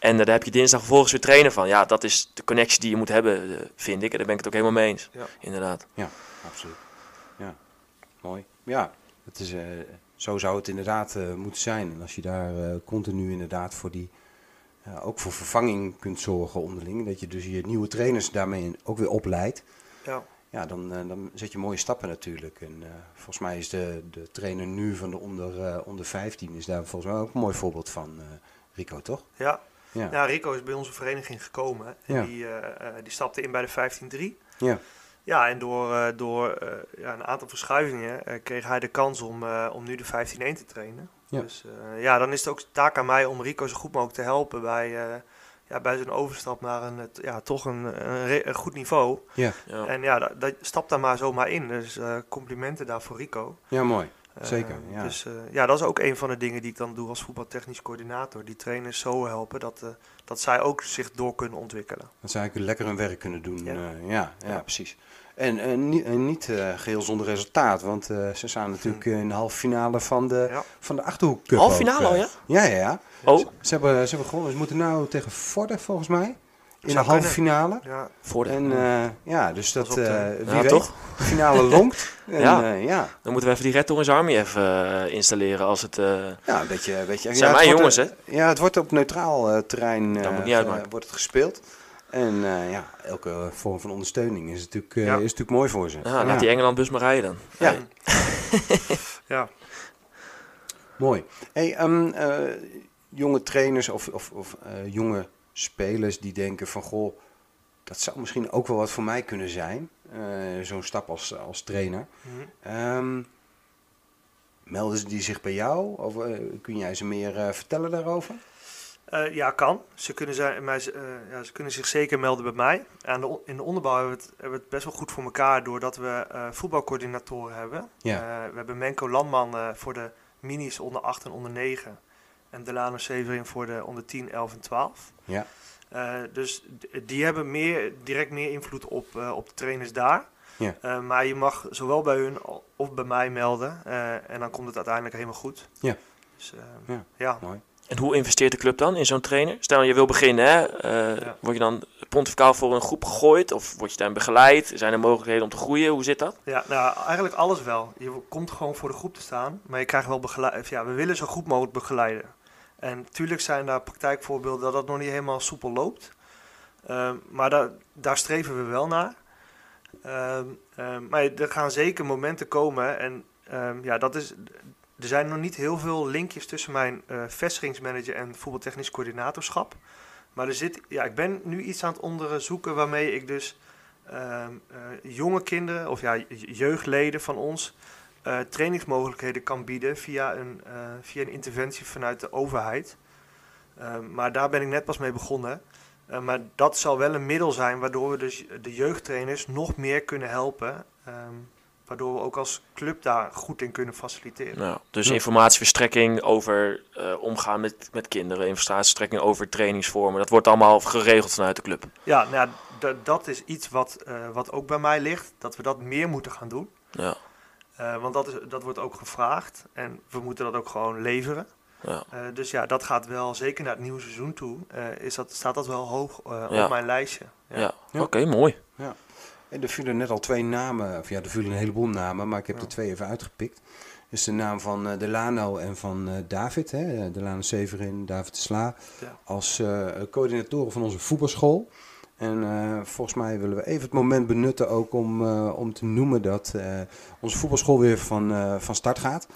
en daar heb je dinsdag vervolgens weer trainen van. Ja, dat is de connectie die je moet hebben, eh, vind ik. En daar ben ik het ook helemaal mee eens, Ja. inderdaad. Absoluut. Ja, mooi. Ja, het is, eh, zo zou het inderdaad eh, moeten zijn. En als je daar eh, continu inderdaad voor die, ja, ook voor vervanging kunt zorgen onderling. Dat je dus je nieuwe trainers daarmee ook weer opleidt. ja. Ja, dan, dan zet je mooie stappen natuurlijk. En eh, volgens mij is de, de trainer nu van de onder, eh, onder 15 is daar volgens mij ook een mooi voorbeeld van, eh, Rico, toch? ja. Ja. Ja, Rico is bij onze vereniging gekomen. En Ja. die, eh, eh, die stapte in bij de 15-3. Ja. Ja, en door, eh, door eh, ja, een aantal verschuivingen eh, kreeg hij de kans om, eh, om nu de 15-1 te trainen. Ja. Dus eh, ja, dan is het ook taak aan mij om Rico zo goed mogelijk te helpen bij, eh, ja, bij zijn overstap naar een, het- ja, toch een, een, goed niveau. Ja. En ja, dat, dat stap daar maar zomaar in. Dus eh, complimenten daar voor Rico. Ja, mooi. Eh, Zeker, ja. Dus ja, dat is ook een van de dingen die ik dan doe als voetbaltechnisch coördinator. Die trainers zo helpen dat, eh, dat zij ook zich door kunnen ontwikkelen. Dat ze eigenlijk lekker hun werk kunnen doen. Ja. Ja, ja, precies. En, niet, en niet eh, geheel zonder resultaat, want ze staan natuurlijk in de halve finale van de, Ja. van de Achterhoek Cup. Halve finale al, ja? Ja, ja, ja. Oh, Ze, ze hebben, ze hebben gewonnen. Ze moeten nou tegen Vorden, volgens mij. In de halve finale. Ja, voor de... En eh, ja, dus dat, eh, de- wie Ja, weet, toch? de finale lonkt. En, Ja. ja. ja. Dan moeten we even die Red Orange Army even eh, installeren als het... eh, Ja, een beetje... Een beetje zijn ja, mijn jongens, eh, hè? Ja, het wordt op neutraal eh, terrein Dat eh, moet niet uitmaken. eh, wordt het gespeeld. En eh, ja, elke vorm van ondersteuning is natuurlijk, eh, Ja. is natuurlijk mooi voor ze. Ja, laat die Engeland-bus maar rijden dan. Ja. ja. Mooi. Hey, ehm, eh, jonge trainers of, of, of eh, jonge spelers die denken van... Goh, dat zou misschien ook wel wat voor mij kunnen zijn. eh, Zo'n stap als, als trainer. Mhm. Ehm, melden ze die zich bij jou? Of eh, kun jij ze meer eh, vertellen daarover? Ja, kan. Ze kunnen, zijn, mij, ja, ze kunnen zich zeker melden bij mij. Aan de, in de onderbouw hebben we, het, hebben we het best wel goed voor elkaar doordat we voetbalcoördinatoren hebben. Ja. We hebben Menko Landman voor de minis onder 8 en onder 9. En Delano Severin voor de onder 10, 11 en 12. Ja. Eh, dus die hebben meer, direct meer invloed op, eh, op de trainers daar. Ja. Eh, maar je mag zowel bij hun of bij mij melden. eh, en dan komt het uiteindelijk helemaal goed. Ja. Dus, eh, Ja. ja. Mooi. En hoe investeert de club dan in zo'n trainer? Stel je wil beginnen, hè? eh, Ja. word je dan pontificaal voor een groep gegooid? Of word je dan begeleid? Zijn er mogelijkheden om te groeien? Hoe zit dat? Ja, nou eigenlijk alles wel. Je komt gewoon voor de groep te staan, maar je krijgt wel begeleid. Ja, we willen zo goed mogelijk begeleiden. En natuurlijk zijn daar praktijkvoorbeelden dat dat nog niet helemaal soepel loopt. Ehm, maar daar, streven we wel naar. Ehm, ehm, maar er gaan zeker momenten komen en ja, dat is. Er zijn nog niet heel veel linkjes tussen mijn eh, vestigingsmanager en voetbaltechnisch coördinatorschap. Maar er zit, ja, ik ben nu iets aan het onderzoeken waarmee ik dus eh, jonge kinderen of ja, jeugdleden van ons eh, trainingsmogelijkheden kan bieden via een, eh, via een interventie vanuit de overheid. Ehm, maar daar ben ik net pas mee begonnen. Eh, maar dat zal wel een middel zijn waardoor we dus de jeugdtrainers nog meer kunnen helpen. ehm, waardoor we ook als club daar goed in kunnen faciliteren. Nou, dus Ja. informatieverstrekking over eh, omgaan met, met kinderen, informatieverstrekking over trainingsvormen. Dat wordt allemaal geregeld vanuit de club. Ja, nou, dat is iets wat, eh, wat ook bij mij ligt. Dat we dat meer moeten gaan doen. Ja, Eh, want dat, is, dat wordt ook gevraagd. En we moeten dat ook gewoon leveren. ja. Eh, dus ja, dat gaat wel, zeker naar het nieuwe seizoen toe, eh, is dat, staat dat wel hoog eh, Ja. op mijn lijstje. ja. Ja. oké, mooi. En er vielen net al twee namen, of ja, er vielen een heleboel namen, maar ik heb Ja. er twee even uitgepikt. Dus de naam van eh, Delano en van eh, David, hè, Delano Severin, David de Sla, Ja. als eh, coördinatoren van onze voetbalschool. En eh, volgens mij willen we even het moment benutten ook om, eh, om te noemen dat eh, onze voetbalschool weer van, van start gaat.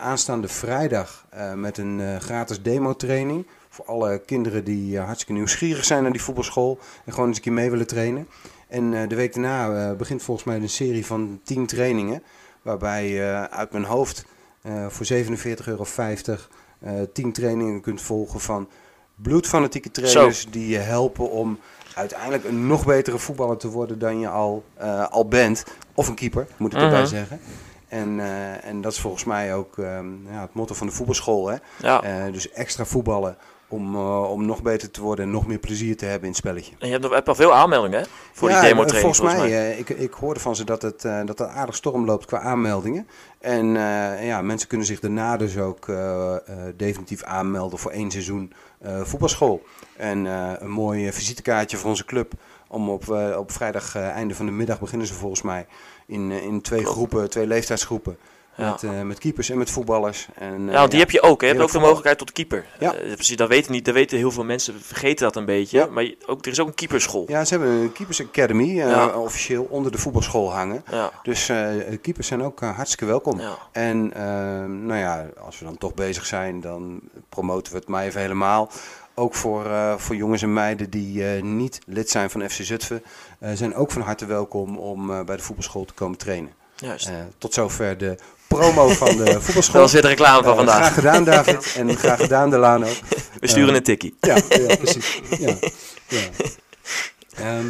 Aanstaande vrijdag met een gratis demo-training voor alle kinderen die hartstikke nieuwsgierig zijn naar die voetbalschool en gewoon eens een keer mee willen trainen. En de week daarna begint volgens mij een serie van 10 trainingen. Waarbij je uit mijn hoofd voor 47,50 euro eh 10 trainingen kunt volgen van bloedfanatieke trainers die je helpen om uiteindelijk een nog betere voetballer te worden dan je al, eh, al bent. Of een keeper, moet ik erbij Mhm. zeggen. En, eh, en dat is volgens mij ook ehm, ja, het motto van de voetbalschool. Hè? Ja. Eh, dus extra voetballen om, om nog beter te worden en nog meer plezier te hebben in het spelletje. En je hebt, nog, hebt al veel aanmeldingen hè? voor Ja, die demo training. Volgens mij, eh, ik, ik hoorde van ze dat het, dat aardig storm loopt qua aanmeldingen. En ja, mensen kunnen zich daarna dus ook definitief aanmelden voor één seizoen voetbalschool. En eh, een mooi eh, visitekaartje voor onze club. Om op, eh, op vrijdag, eh, einde van de middag, beginnen ze volgens mij in, in twee groepen, twee leeftijdsgroepen. Ja. Met, met keepers en met voetballers. En, Ja, want die heb je ook. Hè? Je hebt ook de mogelijkheid tot keeper. Ja. Precies, dat weten, niet, dat weten heel veel mensen. Vergeten dat een beetje. Ja. Maar ook, er is ook een keeperschool. Ja, ze hebben een Keepers Academy, officieel onder de voetbalschool hangen. Ja. Dus keepers zijn ook hartstikke welkom. Ja. En eh, nou ja, als we dan toch bezig zijn, dan promoten we het maar even helemaal. Ook voor, eh, voor jongens en meiden die eh, niet lid zijn van FC Zutphen, eh, zijn ook van harte welkom om bij de voetbalschool te komen trainen. Juist. Tot zover de promo van de Dat voetbalschool. was weer de reclame van vandaag. Graag gedaan, David. En graag gedaan, Delano. We sturen een tikkie. Ja, ja precies. Ja, ja. Ehm,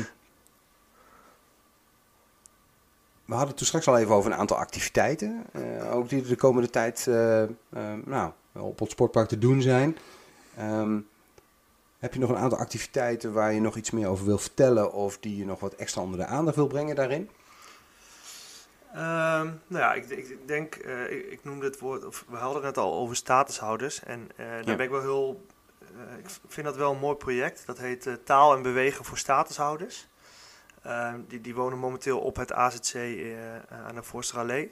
we hadden het toen straks al even over een aantal activiteiten. ook die er de komende tijd nou, op het sportpark te doen zijn. Ehm, heb je nog een aantal activiteiten waar je nog iets meer over wil vertellen? Of die je nog wat extra onder de aandacht wil brengen daarin? Ehm, nou ja, ik, ik, denk, eh, ik, ik noemde het woord, of we hadden het al over statushouders. En eh, daar Ja. ben ik wel heel, eh, ik vind dat wel een mooi project. Dat heet Taal en Bewegen voor Statushouders. Ehm, die, die wonen momenteel op het AZC aan de Voorsterallee.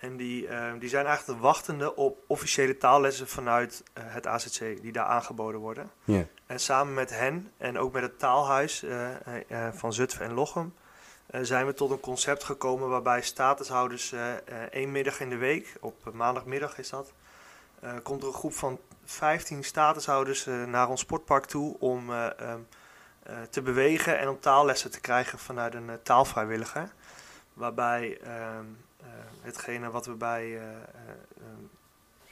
En die, ehm, die zijn eigenlijk de wachtende op officiële taallessen vanuit eh, het AZC, die daar aangeboden worden. En samen met hen en ook met het taalhuis eh, eh, van Zutphen en Lochem zijn we tot een concept gekomen waarbij statushouders één middag in de week, op maandagmiddag is dat, komt er een groep van 15 statushouders naar ons sportpark toe om eh, ehm, eh, te bewegen en om taallessen te krijgen vanuit een taalvrijwilliger. Waarbij ehm, eh, hetgene wat we bij eh, eh, ehm,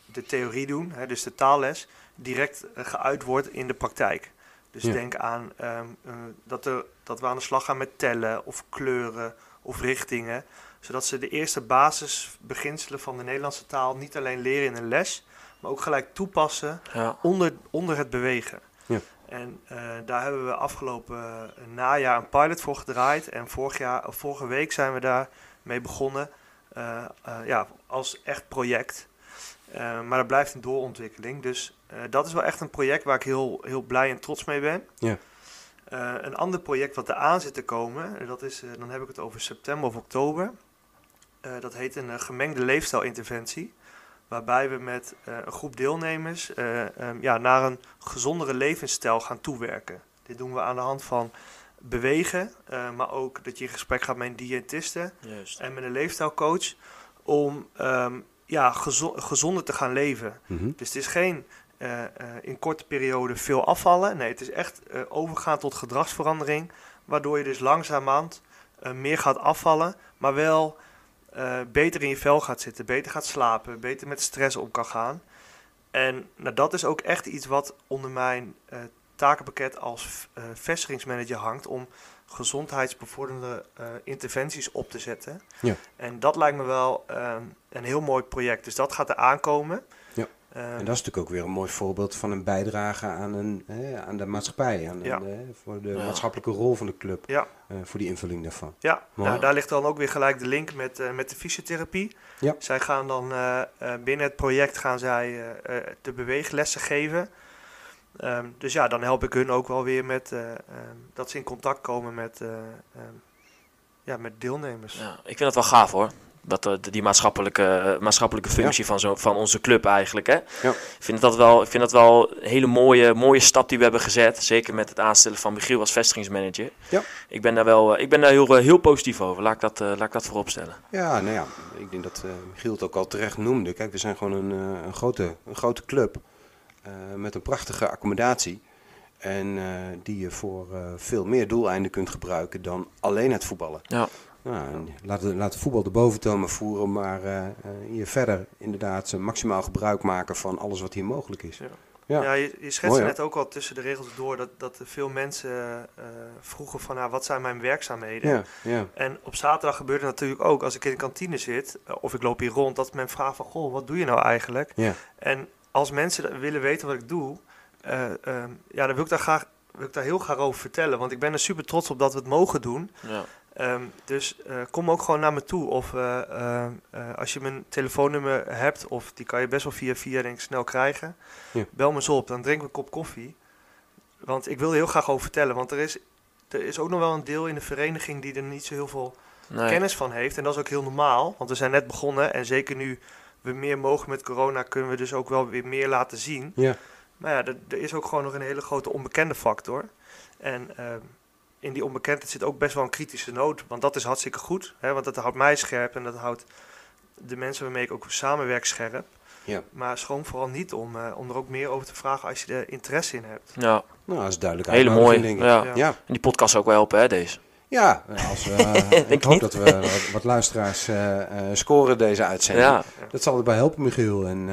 de theorie doen, hè, dus de taalles, direct eh, geuit wordt in de praktijk. Dus Ja. denk aan ehm, eh, dat, er, dat we aan de slag gaan met tellen of kleuren of richtingen. Zodat ze de eerste basisbeginselen van de Nederlandse taal niet alleen leren in een les, maar ook gelijk toepassen Ja. onder, onder het bewegen. Ja. En eh, daar hebben we afgelopen eh, najaar een pilot voor gedraaid. En vorig jaar, vorige week zijn we daar mee begonnen eh, eh, ja, als echt project. Eh, maar dat blijft een doorontwikkeling. Dus eh, dat is wel echt een project waar ik heel, heel blij en trots mee ben. Ja. Eh, een ander project wat er aan zit te komen, eh, dat is, eh, dan heb ik het over september of oktober. Eh, dat heet een eh, gemengde leefstijlinterventie. Waarbij we met eh, een groep deelnemers eh, ehm, ja, naar een gezondere levensstijl gaan toewerken. Dit doen we aan de hand van bewegen, eh, maar ook dat je in gesprek gaat met een diëtiste Juist. en met een leefstijlcoach om ehm, ja, gezo- gezonder te gaan leven. Mhm. Dus het is geen eh, eh, in korte periode veel afvallen. Nee, het is echt eh, overgaan tot gedragsverandering. Waardoor je dus langzaamaan meer gaat afvallen, maar wel eh, beter in je vel gaat zitten, beter gaat slapen, beter met stress om kan gaan. En nou, dat is ook echt iets wat onder mijn eh, takenpakket als eh, vestigingsmanager hangt om gezondheidsbevorderende eh, interventies op te zetten. Ja. En dat lijkt me wel ehm, een heel mooi project. Dus dat gaat er aankomen. Ja. Ehm, En dat is natuurlijk ook weer een mooi voorbeeld van een bijdrage aan, een, hè, aan de maatschappij. Aan Ja. een, hè, voor de Ja. maatschappelijke rol van de club. Ja. eh, voor die invulling daarvan. Ja, Mooi. nou, daar ligt dan ook weer gelijk de link met, eh, met de fysiotherapie. Ja. Zij gaan dan eh, eh, binnen het project gaan zij eh, eh, de beweeglessen geven. Ehm, dus ja, dan help ik hun ook wel weer met eh, ehm, dat ze in contact komen met, eh, ehm, ja, met deelnemers. Ja, ik vind dat wel gaaf hoor. Dat, eh, die maatschappelijke, maatschappelijke functie van, zo, van onze club eigenlijk. Hè? Ja. Ik, vind dat wel, ik vind dat wel een hele mooie, mooie stap die we hebben gezet. Zeker met het aanstellen van Michiel als vestigingsmanager. Ja. Ik ben daar wel ik ben daar heel, heel positief over. Laat ik dat, eh, laat ik dat voorop stellen. Ja, nou ja, ik denk dat eh Michiel het ook al terecht noemde. Kijk, we zijn gewoon een, eh, een, grote, een grote club met een prachtige accommodatie. En eh, die je voor eh, veel meer doeleinden kunt gebruiken dan alleen het voetballen. Ja. Nou, laat, de, laat de voetbal de boventoon voeren, maar eh, eh, hier verder inderdaad eh, maximaal gebruik maken van alles wat hier mogelijk is. Ja. Ja. Ja, je, je schetste net ook al tussen de regels door dat, dat veel mensen eh, vroegen van nou, wat zijn mijn werkzaamheden. Ja, ja, En op zaterdag gebeurt het natuurlijk ook als ik in de kantine zit eh, of ik loop hier rond, dat men vraagt van goh, wat doe je nou eigenlijk? ja. En als mensen willen weten wat ik doe, eh, ehm, ja, dan wil ik daar graag wil ik daar heel graag over vertellen. Want ik ben er super trots op dat we het mogen doen. Ja. Ehm, dus eh, kom ook gewoon naar me toe. Of eh, eh, eh, als je mijn telefoonnummer hebt, of die kan je best wel via via denk ik snel krijgen. Ja. Bel me eens op, dan drinken we een kop koffie. Want ik wil er heel graag over vertellen. Want er is, er is ook nog wel een deel in de vereniging die er niet zo heel veel Nee. kennis van heeft. En dat is ook heel normaal, want we zijn net begonnen. En zeker nu we meer mogen met corona, kunnen we dus ook wel weer meer laten zien. ja. Maar ja, er, er is ook gewoon nog een hele grote onbekende factor. En ehm, in die onbekendheid zit ook best wel een kritische noot. Want dat is hartstikke goed. Hè, want dat houdt mij scherp en dat houdt de mensen waarmee ik ook samenwerk scherp. Ja. Maar schroom vooral niet om, eh, om er ook meer over te vragen als je er interesse in hebt. Ja, Nou, dat is duidelijk. hele mooi. Ja. Ja. Ja, En die podcast zou ook wel helpen, hè, deze. Ja als we, eh, ik hoop niet. dat we wat, wat luisteraars eh, eh, scoren deze uitzending. Ja, Dat zal erbij helpen, Michiel. En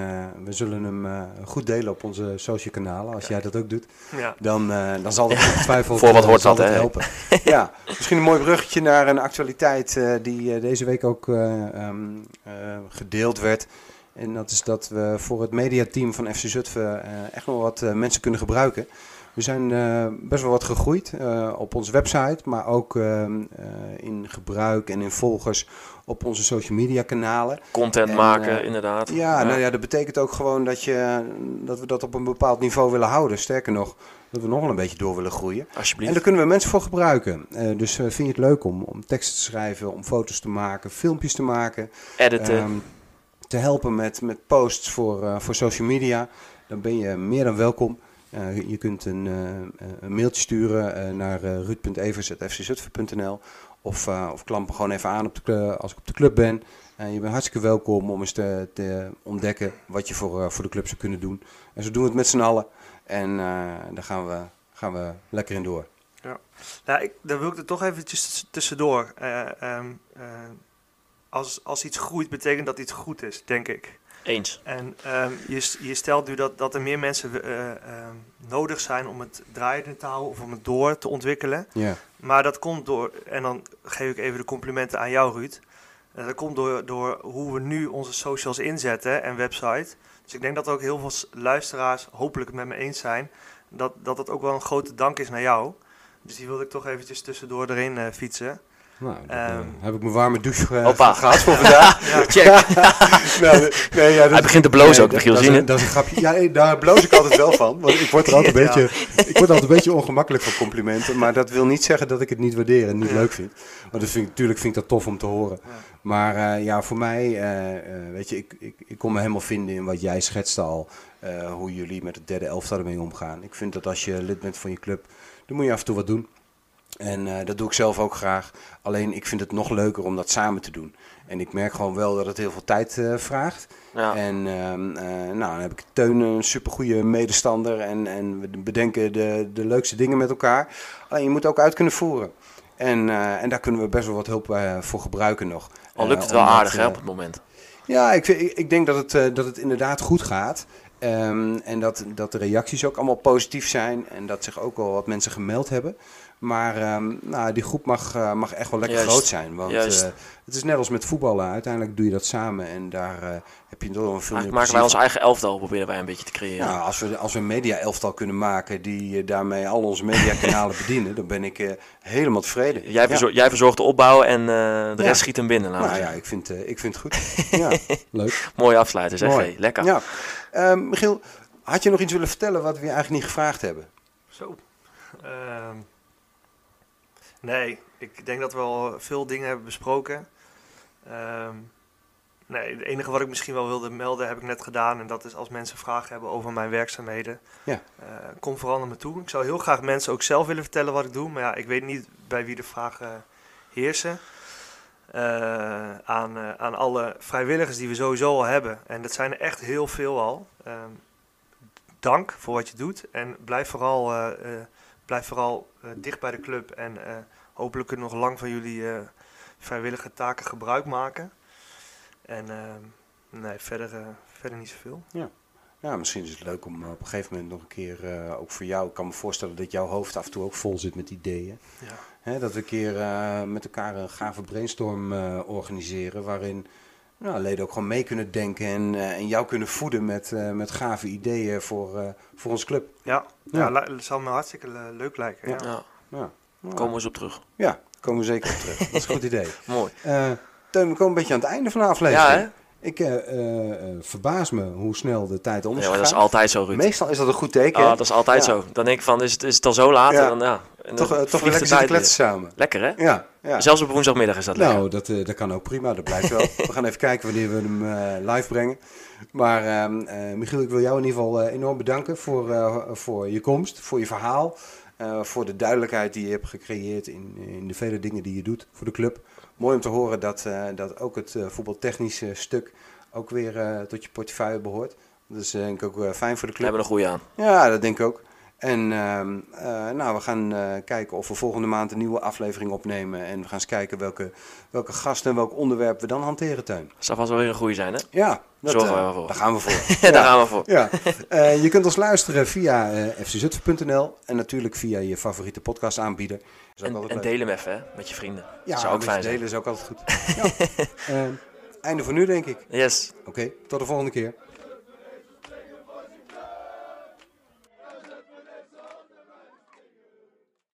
we zullen hem goed delen op onze social kanalen. Als jij dat ook doet, Ja. dan, dan zal dat ongetwijfeld Voor wat hoort zal dat, hè? helpen. ja, misschien een mooi bruggetje naar een actualiteit die deze week ook eh, ehm, eh, gedeeld werd. En dat is dat we voor het mediateam van FC Zutphen echt nog wat mensen kunnen gebruiken. We zijn eh, best wel wat gegroeid eh, op onze website, maar ook ehm, eh, in gebruik en in volgers op onze social media kanalen. content En, maken, inderdaad. Ja, nou ja, dat betekent ook gewoon dat, je, dat we dat op een bepaald niveau willen houden. Sterker nog, dat we nog wel een beetje door willen groeien. En Alsjeblieft. daar kunnen we mensen voor gebruiken. Dus vind je het leuk om, om teksten te schrijven, om foto's te maken, filmpjes te maken, Editen. ehm, te helpen met, met posts voor, voor social media, dan ben je meer dan welkom. Eh, je kunt een, eh, een mailtje sturen eh, naar uh, of, of klamp gewoon even aan op de, als ik op de club ben. En je bent hartstikke welkom om eens te, ontdekken wat je voor, voor de club zou kunnen doen. En zo doen we het met z'n allen. En daar gaan we, gaan we lekker in door. Nou, ik, dan wil ik er toch eventjes tussendoor. Eh, ehm, eh, als, als iets groeit, betekent dat iets goed is, denk ik. Eens. En ehm, je, je stelt nu dat, dat er meer mensen eh, ehm, nodig zijn om het draaiende te houden of om het door te ontwikkelen. Ja, Maar dat komt door, en dan geef ik even de complimenten aan jou, Ruud. Eh, dat komt door, door hoe we nu onze socials inzetten en website. Dus ik denk dat ook heel veel luisteraars hopelijk het met me eens zijn. Dat, dat het ook wel een grote dank is naar jou. Dus die wilde ik toch eventjes tussendoor erin eh, fietsen. Nou, dan, Ehm. eh, heb ik mijn warme douche eh, Hoppa. gehad voor vandaag. Ja, Check. nou, nee, ja, dat- Hij begint te blozen ook, dat- Michiel, dat, zien dat is een grapje. Ja, daar bloos ik altijd wel van. Want ik word er altijd een, beetje, ik word altijd een beetje ongemakkelijk van complimenten. Maar dat wil niet zeggen dat ik het niet waardeer en niet Ja. leuk vind. Want dat vind ik, natuurlijk vind ik dat tof om te horen. Ja. Maar eh, ja, voor mij, eh, eh, weet je, ik, ik, ik kon me helemaal vinden in wat jij schetste al. eh, hoe jullie met het derde elftal ermee omgaan. Ik vind dat als je lid bent van je club, dan moet je af en toe wat doen. En eh, dat doe ik zelf ook graag. Alleen ik vind het nog leuker om dat samen te doen. En ik merk gewoon wel dat het heel veel tijd eh, vraagt. Ja. En ehm, eh, nou, dan heb ik Teun, een supergoeie medestander. En, en we bedenken de, de leukste dingen met elkaar. Alleen je moet ook uit kunnen voeren. En, en daar kunnen we best wel wat hulp voor gebruiken nog. Al lukt het wel omdat, aardig, hè, op het moment. ja, ik, vind- ik, denk dat het, dat het inderdaad goed gaat. Ehm, en dat, dat de reacties ook allemaal positief zijn. En dat zich ook wel wat mensen gemeld hebben. Maar ehm, nou, die groep mag, eh, mag echt wel lekker Juist. groot zijn. Want eh, het is net als met voetballen. Uiteindelijk doe je dat samen. En daar eh, heb je door een veel meer maken wij ons eigen elftal, proberen wij een beetje te creëren. Nou, als we, als we een media-elftal kunnen maken die daarmee al onze mediakanalen bedienen, dan ben ik eh, helemaal tevreden. Jij, Ja. verzor- jij verzorgt de opbouw en eh, de Ja. rest schiet hem binnen. Nou ja, ik vind, eh, ik vind het goed. ja, leuk. Mooie afsluiter, zeg. Mooi. Hey, lekker. Ja. Ehm, Michiel, had je nog iets willen vertellen wat we je eigenlijk niet gevraagd hebben? Zo. Ehm, nee, ik denk dat we al veel dingen hebben besproken. Ehm, nee, het enige wat ik misschien wel wilde melden heb ik net gedaan. En dat is als mensen vragen hebben over mijn werkzaamheden. Ja. eh, kom vooral naar me toe. Ik zou heel graag mensen ook zelf willen vertellen wat ik doe. Maar ja, ik weet niet bij wie de vragen heersen. Eh, aan, eh, aan alle vrijwilligers die we sowieso al hebben. En dat zijn er echt heel veel al. Ehm, dank voor wat je doet. En blijf vooral, blijf vooral eh, dicht bij de club. En eh, hopelijk kunnen nog lang van jullie eh, vrijwillige taken gebruik maken. En nee, verder, verder niet zoveel. Ja, misschien is het leuk om op een gegeven moment nog een keer, ook voor jou, ik kan me voorstellen dat jouw hoofd af en toe ook vol zit met ideeën. Ja. Hè, dat we een keer met elkaar een gave brainstorm organiseren, waarin nou, leden ook gewoon mee kunnen denken en, eh, en jou kunnen voeden met, eh, met gave ideeën voor, eh, voor onze club. Ja, Ja. ja. la- het zal me hartstikke le- leuk lijken. Ja. Ja, Nou, komen we eens op terug. ja komen we zeker op terug. Dat is een goed idee. Mooi. Eh Teun, we komen een beetje aan het einde van de aflevering. Ja, hè? Ik eh, eh, eh, verbaas me hoe snel de tijd om is Ja, maar dat is altijd zo, Ruud. Meestal is dat een goed teken. Ah, hè? dat is altijd Ja. zo. Dan denk ik van, is het, is het al zo laat? Ja. En dan, ja. En toch, toch lekker zitten kletsen samen. Lekker, hè? Ja, ja. Zelfs op woensdagmiddag is dat lekker. Nou, dat, dat kan ook prima, dat blijkt wel. we gaan even kijken wanneer we hem live brengen. Maar ehm, eh, Michiel, ik wil jou in ieder geval enorm bedanken voor, voor je komst, voor je verhaal. voor de duidelijkheid die je hebt gecreëerd in, in de vele dingen die je doet voor de club. Mooi om te horen dat, eh, dat ook het eh, voetbaltechnische stuk ook weer eh, tot je portefeuille behoort. Dat is denk ik ook fijn voor de We club. hebben een goede aan. Ja, dat denk ik ook. En ehm, eh, nou, we gaan eh, kijken of we volgende maand een nieuwe aflevering opnemen. En we gaan eens kijken welke, welke gasten en welk onderwerp we dan hanteren, Teun. Dat zal vast wel weer een goede zijn, hè? Ja, dat, Zorgen we eh, wel voor. daar gaan we voor. Daar Ja. gaan we voor. Ja, je kunt ons luisteren via fczutphen.nl en natuurlijk via je favoriete podcastaanbieder. En, en deel hem even, hè? Met je vrienden. Ja, dat zou ook fijn zijn. delen is ook altijd goed. Ja. Eh, einde voor nu, denk ik. Yes. Oké, tot de volgende keer.